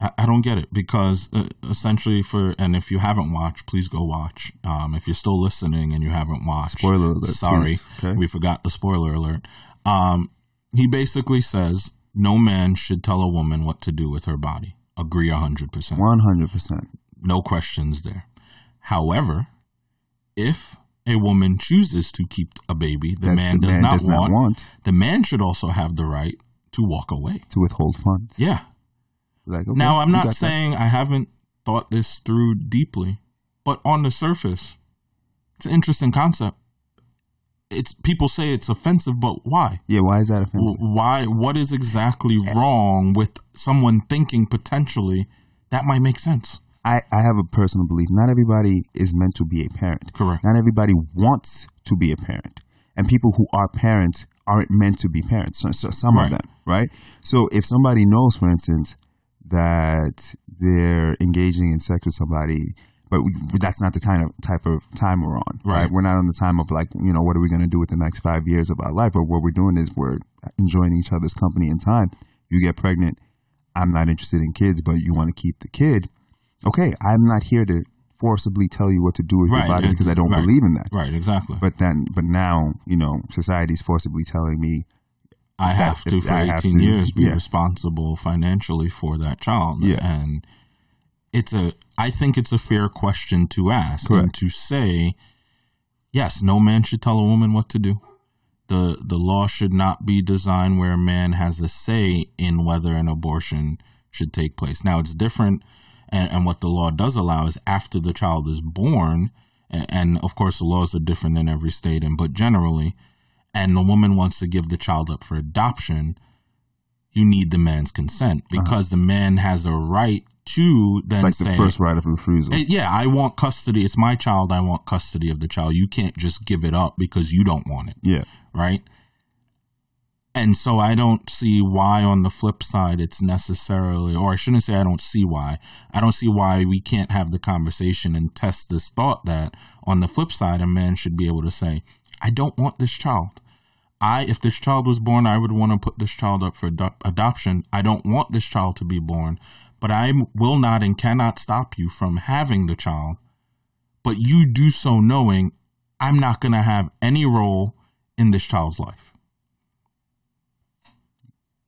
I, I don't get it because uh, essentially for and if you haven't watched, please go watch. Um, if you're still listening and you haven't watched, Spoiler alert, Sorry. Okay. we forgot the spoiler alert. Um, he basically says no man should tell a woman what to do with her body. Agree hundred percent One hundred percent. no questions there. However, if a woman chooses to keep a baby the That man the does, man not, does not want, want the man should also have the right to walk away. to withhold funds. Yeah. Like, okay, now, I'm not got that. saying I haven't thought this through deeply, but on the surface, it's an interesting concept. It's people say it's offensive, but why? Yeah, why is that offensive? Why? What is exactly wrong with someone thinking potentially that might make sense? I, I have a personal belief. Not everybody is meant to be a parent. Correct. Not everybody wants to be a parent. And people who are parents aren't meant to be parents. So, so some Right. of them, right? So if somebody knows, for instance, that they're engaging in sex with somebody, but we, that's not the kind of type of time we're on, right? Right. We're not on the time of like, you know, what are we going to do with the next five years of our life? But what we're doing is we're enjoying each other's company and time. You get pregnant. I'm not interested in kids, but you want to keep the kid. Okay, I'm not here to forcibly tell you what to do with Right, your body because I don't right. believe in that. Right, exactly. But then, but now, you know, society's forcibly telling me, I have to for I 18 to, years be yeah. responsible financially for that child. Yeah. And it's a I think it's a fair question to ask and to say yes, no man should tell a woman what to do. The the law should not be designed where a man has a say in whether an abortion should take place. Now it's different and, and what the law does allow is after the child is born and, and of course the laws are different in every state and but generally and the woman wants to give the child up for adoption, you need the man's consent uh-huh. because the man has a right to then it's like say, the first right of refusal. "Yeah, I want custody. It's my child. I want custody of the child. You can't just give it up because you don't want it, yeah. right?" And so I don't see why on the flip side it's necessarily, or I shouldn't say I don't see why. I don't see why we can't have the conversation and test this thought that on the flip side, a man should be able to say, I don't want this child. I, if this child was born, I would want to put this child up for ado- adoption. I don't want this child to be born, but I will not and cannot stop you from having the child. But you do so knowing I'm not going to have any role in this child's life.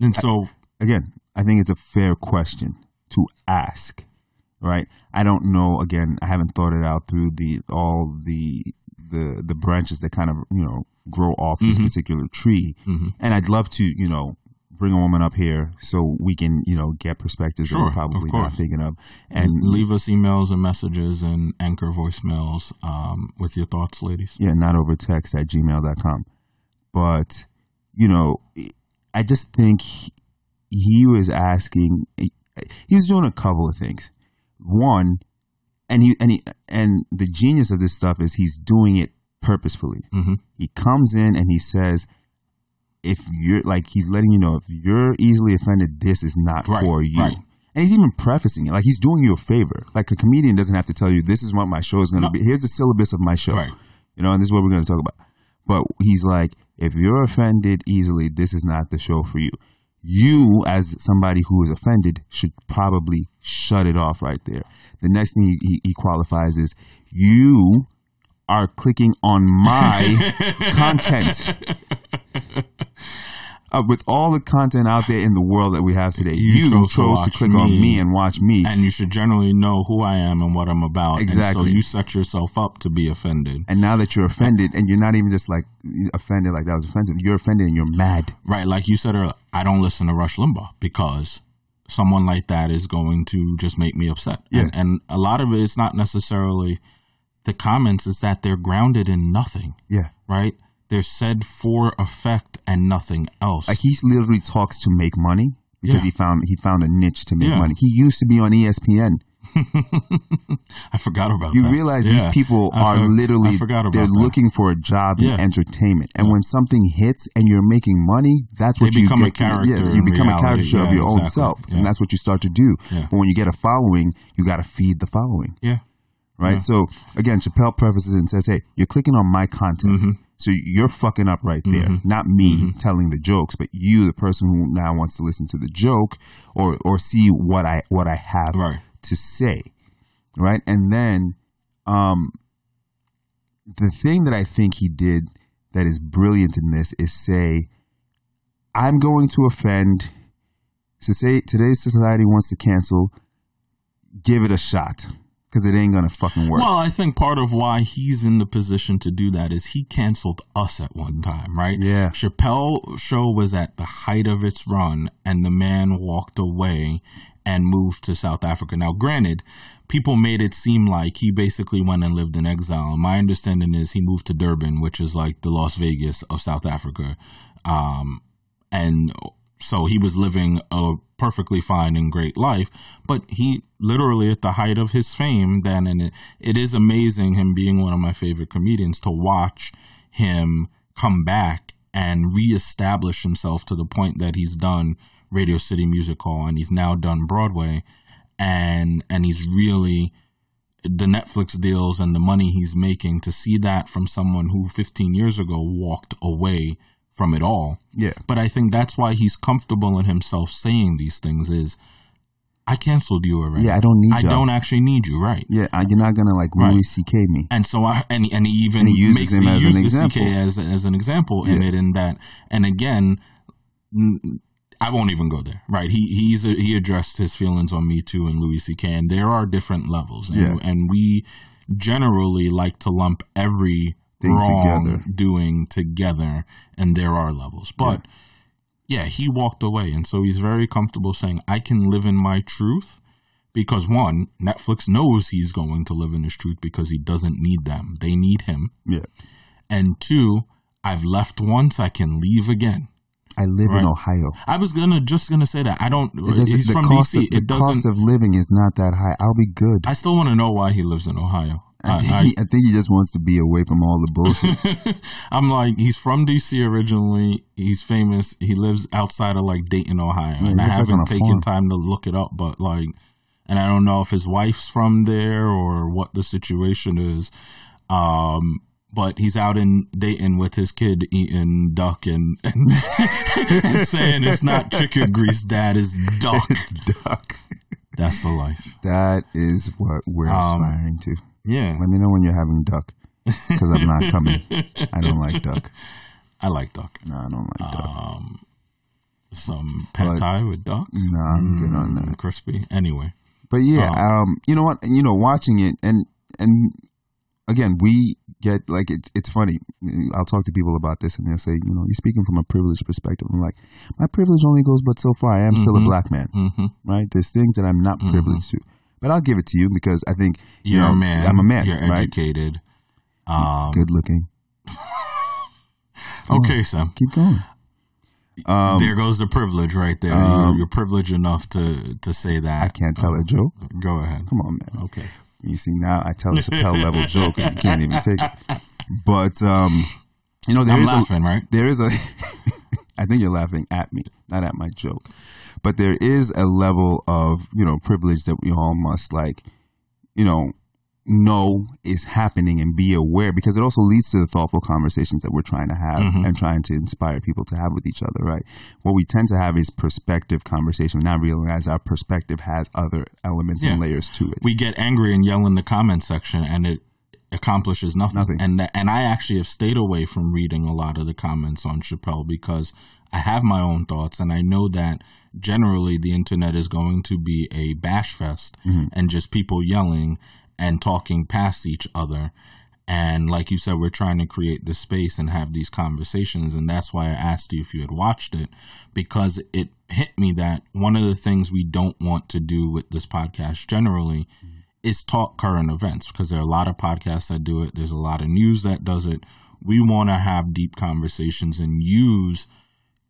And so, again, I think it's a fair question to ask, right? I don't know. Again, I haven't thought it out through the all the the the branches that kind of you know grow off this Mhm. particular tree, mhm. and I'd love to you know bring a woman up here so we can you know get perspectives that we're probably not thinking of, and leave us emails and messages and anchor voicemails um, with your thoughts, ladies. yeah, not over text at gmail.com. But, you know, I just think he, he was asking, he was doing a couple of things. One, and he, and he, and the genius of this stuff is he's doing it purposefully. hmm He comes in and he says, if you're like, he's letting you know, if you're easily offended, this is not Right, for you. right. And he's even prefacing it. Like he's doing you a favor. Like a comedian doesn't have to tell you, this is what my show is going to No. be. Here's the syllabus of my show Right. you know, and this is what we're going to talk about. But he's like, if you're offended easily, this is not the show for you. You, as somebody who is offended, should probably shut it off right there. The next thing he, he, he qualifies is you are clicking on my <laughs> content. Uh, with all the content out there in the world that we have today, You you, chose chose, to to, click on me. me and watch me. And you should generally know who I am and what I'm about. And Exactly. so you set yourself up to be offended. and now that you're offended, and you're not even just like offended, like that was offensive, you're offended and you're mad. Right. Like you said earlier, I don't listen to Rush Limbaugh because someone like that is going to just make me upset. Yeah. And, and a lot of it is not necessarily the comments, is that they're grounded in nothing, Yeah. right? They're said for effect and nothing else. Like he literally talks to make money because Yeah. he found he found a niche to make Yeah. money. He used to be on ESPN. <laughs> I forgot about You that. realize Yeah. these people are for- literally I forgot about they're that. looking for a job Yeah. in entertainment. And when something hits and you're making money, that's what you become a character yeah, you become a reality. caricature of Yeah, your own self, Yeah. and that's what you start to do. Yeah. But when you get a following, you got to feed the following. Yeah. Right? Yeah. So again, Chappelle prefaces and says, "Hey, you're clicking on my content, Mhm. so you're fucking up right there. Mhm. Not me Mhm. telling the jokes, but you, the person who now wants to listen to the joke or or see what I what I have Right. to say, right? And then, um, the thing that I think he did that is brilliant in this is say, I'm going to offend. So say today's society wants to cancel. Give it a shot because it ain't gonna fucking work. Well, I think part of why he's in the position to do that is he canceled us at one time, right? Yeah. Chappelle show was at the height of its run and the man walked away and moved to South Africa. Now, granted, people made it seem like he basically went and lived in exile. My understanding is he moved to Durban, which is like the Las Vegas of South Africa. Um, and so he was living a perfectly fine and great life, but he literally at the height of his fame then, and it, it is amazing him being one of my favorite comedians to watch him come back and reestablish himself to the point that he's done Radio City Music Hall and he's now done Broadway. And and he's really the Netflix deals and the money he's making to see that from someone who 15 years ago walked away from it all. yeah, But I think that's why he's comfortable in himself saying these things is I canceled you already. yeah. I don't need. I y'all. don't actually need you, right? Yeah, I- you're not gonna like Right. Louis C.K. me. And so I and and he even And he uses makes him as an example. CK as as an example in it in that and again I won't even go there. Right? He he's he addressed his feelings on Me Too and Louis C.K. and there are different levels, and, Yeah. and we generally like to lump every Thing together. doing together, and there are levels. But yeah, he walked away, and so he's very comfortable saying, "I can live in my truth." Because one, Netflix knows he's going to live in his truth because he doesn't need them; they need him Yeah, and two, I've left once, I can leave again. I live Right. in Ohio. I was gonna just gonna say that I don't. He's from cost DC. Of, the it cost doesn't. of living is not that high. I'll be good. I still want to know why he lives in Ohio. I think, I- he, I think he just wants to be away from all the bullshit. <laughs> I'm like, he's from DC originally. He's famous. He lives outside of like Dayton, Ohio. Yeah, and I like, haven't a taken farm. time to look it up, but like, and I don't know if his wife's from there or what the situation is. Um, but he's out in Dayton with his kid eating duck and, <laughs> and, and saying it's not chicken grease, dad, is duck. <laughs> it's duck. That's the life. That is what we're Um, aspiring to. Yeah. Let me know when you're having duck, because I'm not coming. I don't like <laughs> duck. I like duck. No, I don't like duck. Um, some pad thai with duck. No, I'm good on that. Mm, crispy. Anyway. But yeah, Uh, um, you know what? You know, watching it and and again, we get like it's it's funny. I'll talk to people about this, and they'll say, you know, you're speaking from a privileged perspective. I'm like, my privilege only goes but so far. I am still a Mhm. black man, hmm right? There's things that I'm not Mhm. privileged to, but I'll give it to you because I think you You're know, a man. I'm a man, You're right? educated. Um, Good looking. <laughs> okay, Sam. Keep going. Um, there goes the privilege right there. um, you're, you're privileged enough to to say that. I can't tell a joke. Go ahead. Come on, man. Okay. You see now, I tell a <laughs> Chappelle level joke, and you can't even take it. <laughs> But um, you know, there I'm is a, laughing, right? there is a I think you're laughing at me, not at my joke. But there is a level of, you know, privilege that we all must like, you know, know is happening and be aware because it also leads to the thoughtful conversations that we're trying to have Mhm. and trying to inspire people to have with each other, right? What we tend to have is perspective conversation, not realize our perspective has other elements and layers to it. We get angry and yell in the comment section, and it accomplishes nothing. Nothing. And that- and I actually have stayed away from reading a lot of the comments on Chappelle because I have my own thoughts, and I know that generally the internet is going to be a bash fest Mhm. and just people yelling and talking past each other. And like you said, we're trying to create this space and have these conversations. And that's why I asked you if you had watched it, because it hit me that one of the things we don't want to do with this podcast generally is talk current events, because there are a lot of podcasts that do it. There's a lot of news that does it. We want to have deep conversations and use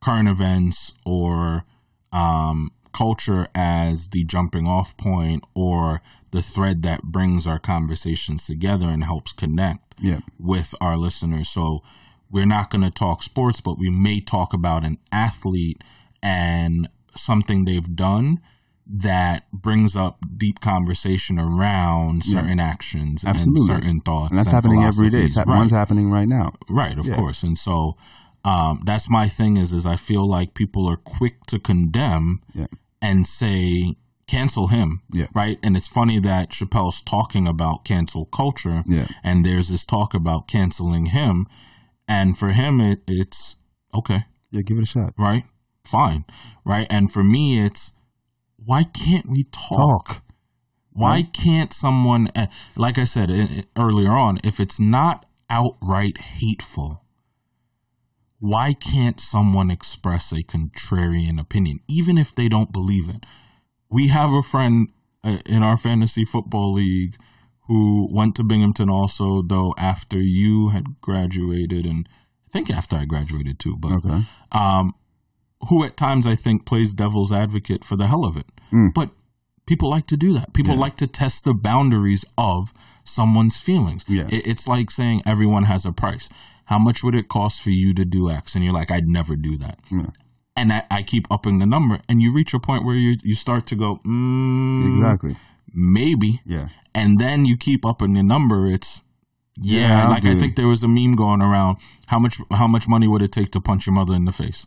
current events or um, culture as the jumping off point or the thread that brings our conversations together and helps connect Yeah. with our listeners. So we're not going to talk sports, but we may talk about an athlete and something they've done that brings up deep conversation around Yeah. certain actions Absolutely. and certain thoughts. And that's and happening every day. It's hap- Right. One's happening right now. Right, of Yeah. course. And so um, that's my thing is is I feel like people are quick to condemn Yeah. and say cancel him. Yeah. Right. And it's funny that Chappelle's talking about cancel culture Yeah. and there's this talk about canceling him. And for him it, it's okay, Yeah, give it a shot. right? Fine. Right. And for me it's why can't we talk? Talk. Why can't someone, eh, like I said eh, eh, earlier on, if it's not outright hateful, why can't someone express a contrarian opinion, even if they don't believe it? We have a friend uh, in our fantasy football league who went to Binghamton also, though after you had graduated, and I think after I graduated too, but Okay. um, who at times I think plays devil's advocate for the hell of it. Mm. But people like to do that. People Yeah. like to test the boundaries of someone's feelings. Yeah. It- it's like saying everyone has a price. How much would it cost for you to do X? And you're like, I'd never do that. Yeah. And I, I keep upping the number, and you reach a point where you you start to go, mm, Exactly. maybe, Yeah. and then you keep upping the number. It's yeah, Yeah, like I think there was a meme going around. How much how much money would it take to punch your mother in the face?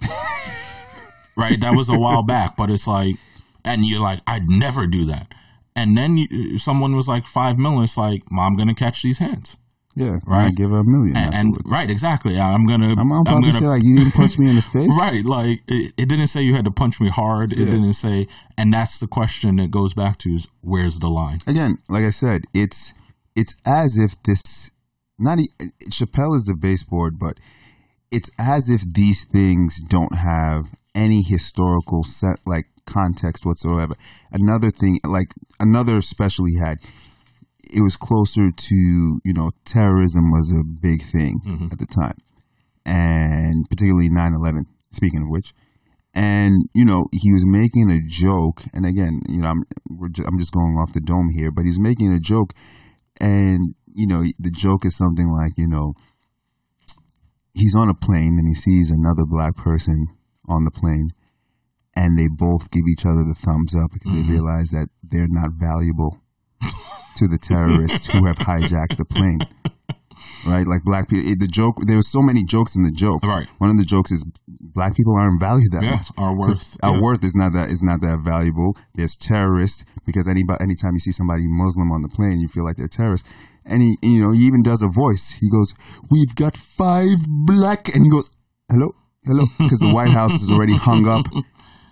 <laughs> right, that was a while back, but it's like, and you're like, I'd never do that. And then you, someone was like five million. It's like, mom, gonna catch these hands, Yeah. Right. Give her a million. and, and right, exactly. I'm gonna, I'm, I'm I'm about to gonna say like you didn't punch me in the <laughs> face. Right, like it, it didn't say you had to punch me hard. It Yeah. didn't say, and that's the question it goes back to: is where's the line? Again, like I said, it's it's as if this not Chappelle is the baseboard, but it's as if these things don't have any historical set like context whatsoever. Another thing, like another special he had, it was closer to you know terrorism was a big thing Mhm. at the time, and particularly 9-11, Speaking of which, and you know he was making a joke, and again, you know I'm we're ju- I'm just going off the dome here, but he's making a joke and you know the joke is something like you know he's on a plane and he sees another black person on the plane and they both give each other the thumbs up because Mm-hmm. they realize that they're not valuable to the terrorists who have hijacked the plane. Right, like black people. The joke. There was so many jokes in the joke. Right. One of the jokes is black people aren't valued that Yeah, much. our worth. Our yeah. worth is not that is not that valuable. There's terrorists because anybody anytime you see somebody Muslim on the plane, you feel like they're terrorists. And he, you know, he even does a voice. He goes, "We've got five black," and he goes, "Hello, hello," because the White House is already hung up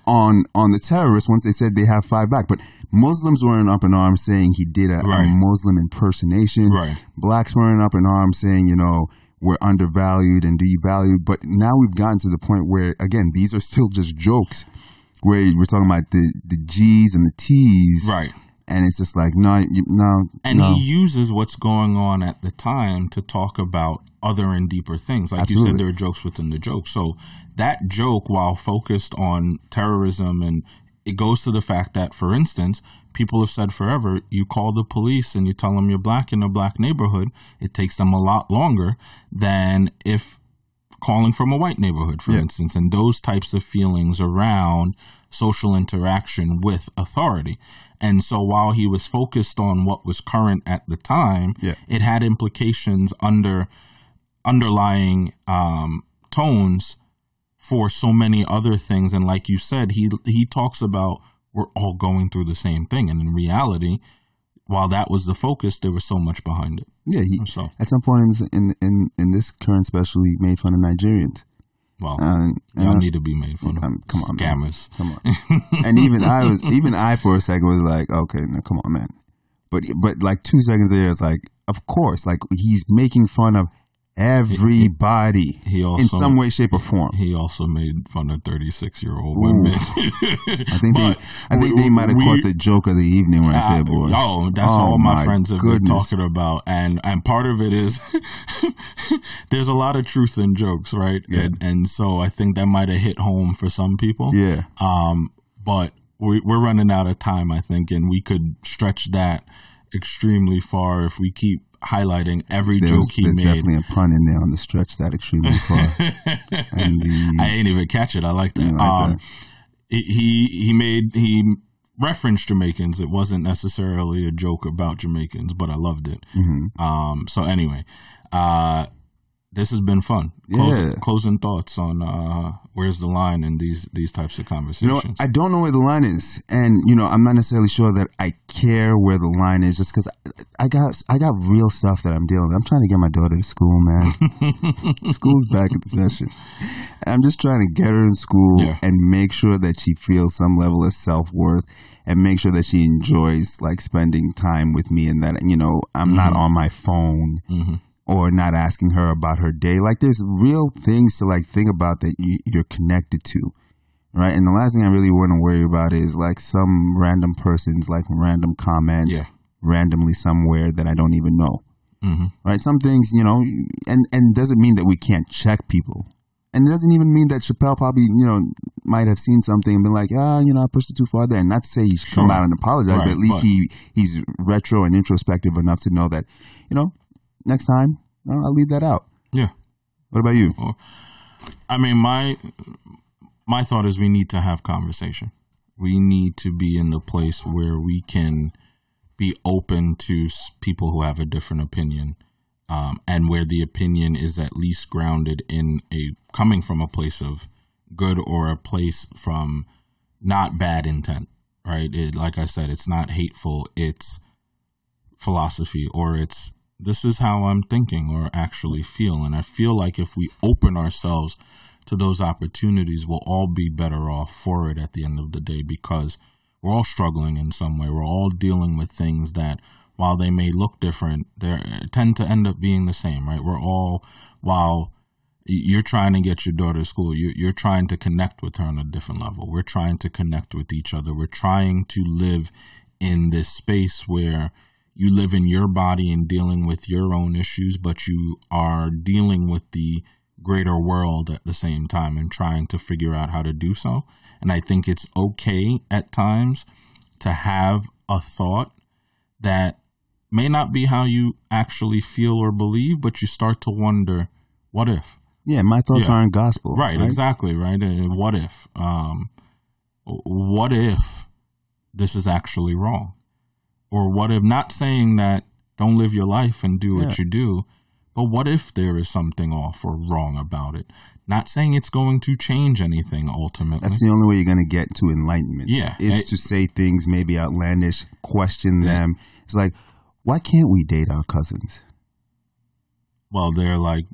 on on the terrorists once they said they have five black. But Muslims weren't up in arms saying he did a, a Muslim impersonation. Right. Blacks weren't up in arms saying, you know, we're undervalued and devalued. But now we've gotten to the point where, again, these are still just jokes. Where we're talking about the, the G's and the T's, Right. and it's just like no, you, no, And no. he uses what's going on at the time to talk about other and deeper things. Like you said, there are jokes within the joke. So that joke, while focused on terrorism, and it goes to the fact that, for instance, people have said forever, you call the police and you tell them you're black in a black neighborhood, it takes them a lot longer than if calling from a white neighborhood, for Yeah. instance, and those types of feelings around social interaction with authority. And so while he was focused on what was current at the time, Yeah. it had implications under underlying um, tones for so many other things. And like you said, he he talks about we're all going through the same thing, and in reality, while that was the focus, there was so much behind it. yeah, he, So at some point in this, in, in in this current special, he made fun of Nigerians. well, And, y'all and- need to be made fun of. Um, come on, man. scammers. Come on. <laughs> and even I was, even I for a second was like, okay, no, come on, man. But but like two seconds later, it's like, of course, like he's making fun of everybody He also in some way, shape, or form. He also made fun of thirty-six-year-old women. I think they, <laughs> I think we- they might have caught the joke of the evening right there, boy. Oh, that's Oh, all my, my friends have been goodness. talking about, and and part of it is <laughs> there's a lot of truth in jokes, right? Yeah. And, and so I think that might have hit home for some people. Yeah, Um, but we, we're running out of time, I think, and we could stretch that extremely far if we keep highlighting every joke he there's made. definitely a pun in there on the stretch that extremely <laughs> far. and the, <laughs> I ain't even catch it. I like that. Like um, that. He he made he referenced Jamaicans. It wasn't necessarily a joke about Jamaicans, but I loved it. Mhm. Um. So anyway, uh, this has been fun. Closing, Yeah. closing thoughts on uh, where's the line in these these types of conversations? You know. I don't know where the line is, and you know, I'm not necessarily sure that I care where the line is, just because I, I got I got real stuff that I'm dealing with. I'm trying to get my daughter to school, man. <laughs> School's back in session, and I'm just trying to get her in school Yeah. and make sure that she feels some level of self worth, and make sure that she enjoys like spending time with me, and that you know I'm not on my phone hmm or not asking her about her day. Like there's real things to like think about that you, you're connected to, right? And the last thing I really want to worry about is like some random person's like random comment Yeah. randomly somewhere that I don't even know, hmm right? Some things, you know, and and doesn't mean that we can't check people. And it doesn't even mean that Chappelle probably, you know, might have seen something and been like, ah, you know, I pushed it too far there. And not to say he should come out and apologize, Right, but at least but- he he's retro and introspective enough to know that, you know, next time uh, I'll leave that out. Yeah. What about you? I mean, my my thought is we need to have conversation. We need to be in the place where we can be open to people who have a different opinion, um, and where the opinion is at least grounded in a coming from a place of good or a place from not bad intent. Right? It, like I said, it's not hateful. It's philosophy, or it's this is how I'm thinking or actually feel. And I feel like if we open ourselves to those opportunities, we'll all be better off for it at the end of the day because we're all struggling in some way. We're all dealing with things that, while they may look different, they tend to end up being the same, right? We're all, while you're trying to get your daughter to school, you, you're trying to connect with her on a different level. We're trying to connect with each other. We're trying to live in this space where you live in your body and dealing with your own issues, but you are dealing with the greater world at the same time and trying to figure out how to do so. And I think it's okay at times to have a thought that may not be how you actually feel or believe, but you start to wonder, what if? Yeah, my thoughts Yeah. aren't gospel. Right, exactly, right? Uh, what if? Um, what if this is actually wrong? Or what if, not saying that don't live your life and do what you do, but what if there is something off or wrong about it? Not saying it's going to change anything ultimately. That's the only way you're going to get to enlightenment. Yeah. Is It- to say things maybe outlandish, question them. It's like, why can't we date our cousins? well, they're like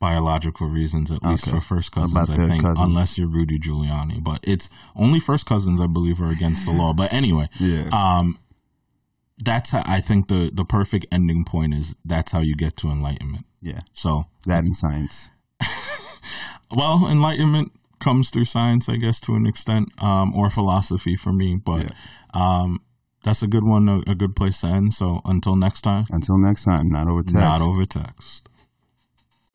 biological reasons, at least Okay. for first cousins, I think, cousins. unless you're Rudy Giuliani. But it's only first cousins, I believe, are against the law. But anyway, Yeah. um, that's how I think the the perfect ending point is. That's how you get to enlightenment. yeah. So, That in science. <laughs> well, enlightenment comes through science, I guess, to an extent, um, or philosophy for me. But um, that's a good one, a, a good place to end. So, until next time, Until next time, not over text. not over text.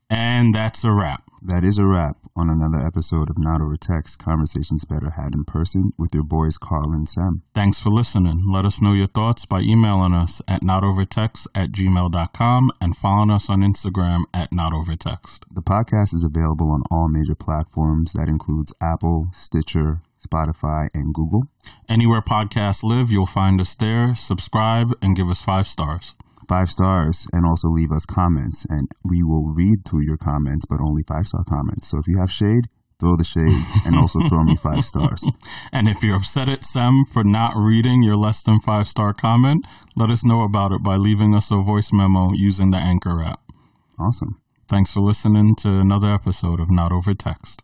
And that's a wrap. That is a wrap on another episode of Not Over Text Conversations Better Had in Person with your boys Carl and Sam. Thanks for listening. Let us know your thoughts by emailing us at notovertext at gmail.com and following us on Instagram at notovertext. The podcast is available on all major platforms. That includes Apple, Stitcher, Spotify, and Google. Anywhere podcasts live, you'll find us there. Subscribe and give us five stars. Five stars and also leave us comments, and we will read through your comments, but only five star comments. So if you have shade, throw the shade and also throw me five stars. <laughs> And if you're upset at Sam for not reading your less than five star comment, let us know about it by leaving us a voice memo using the Anchor app. Awesome. Thanks for listening to another episode of Not Over Text.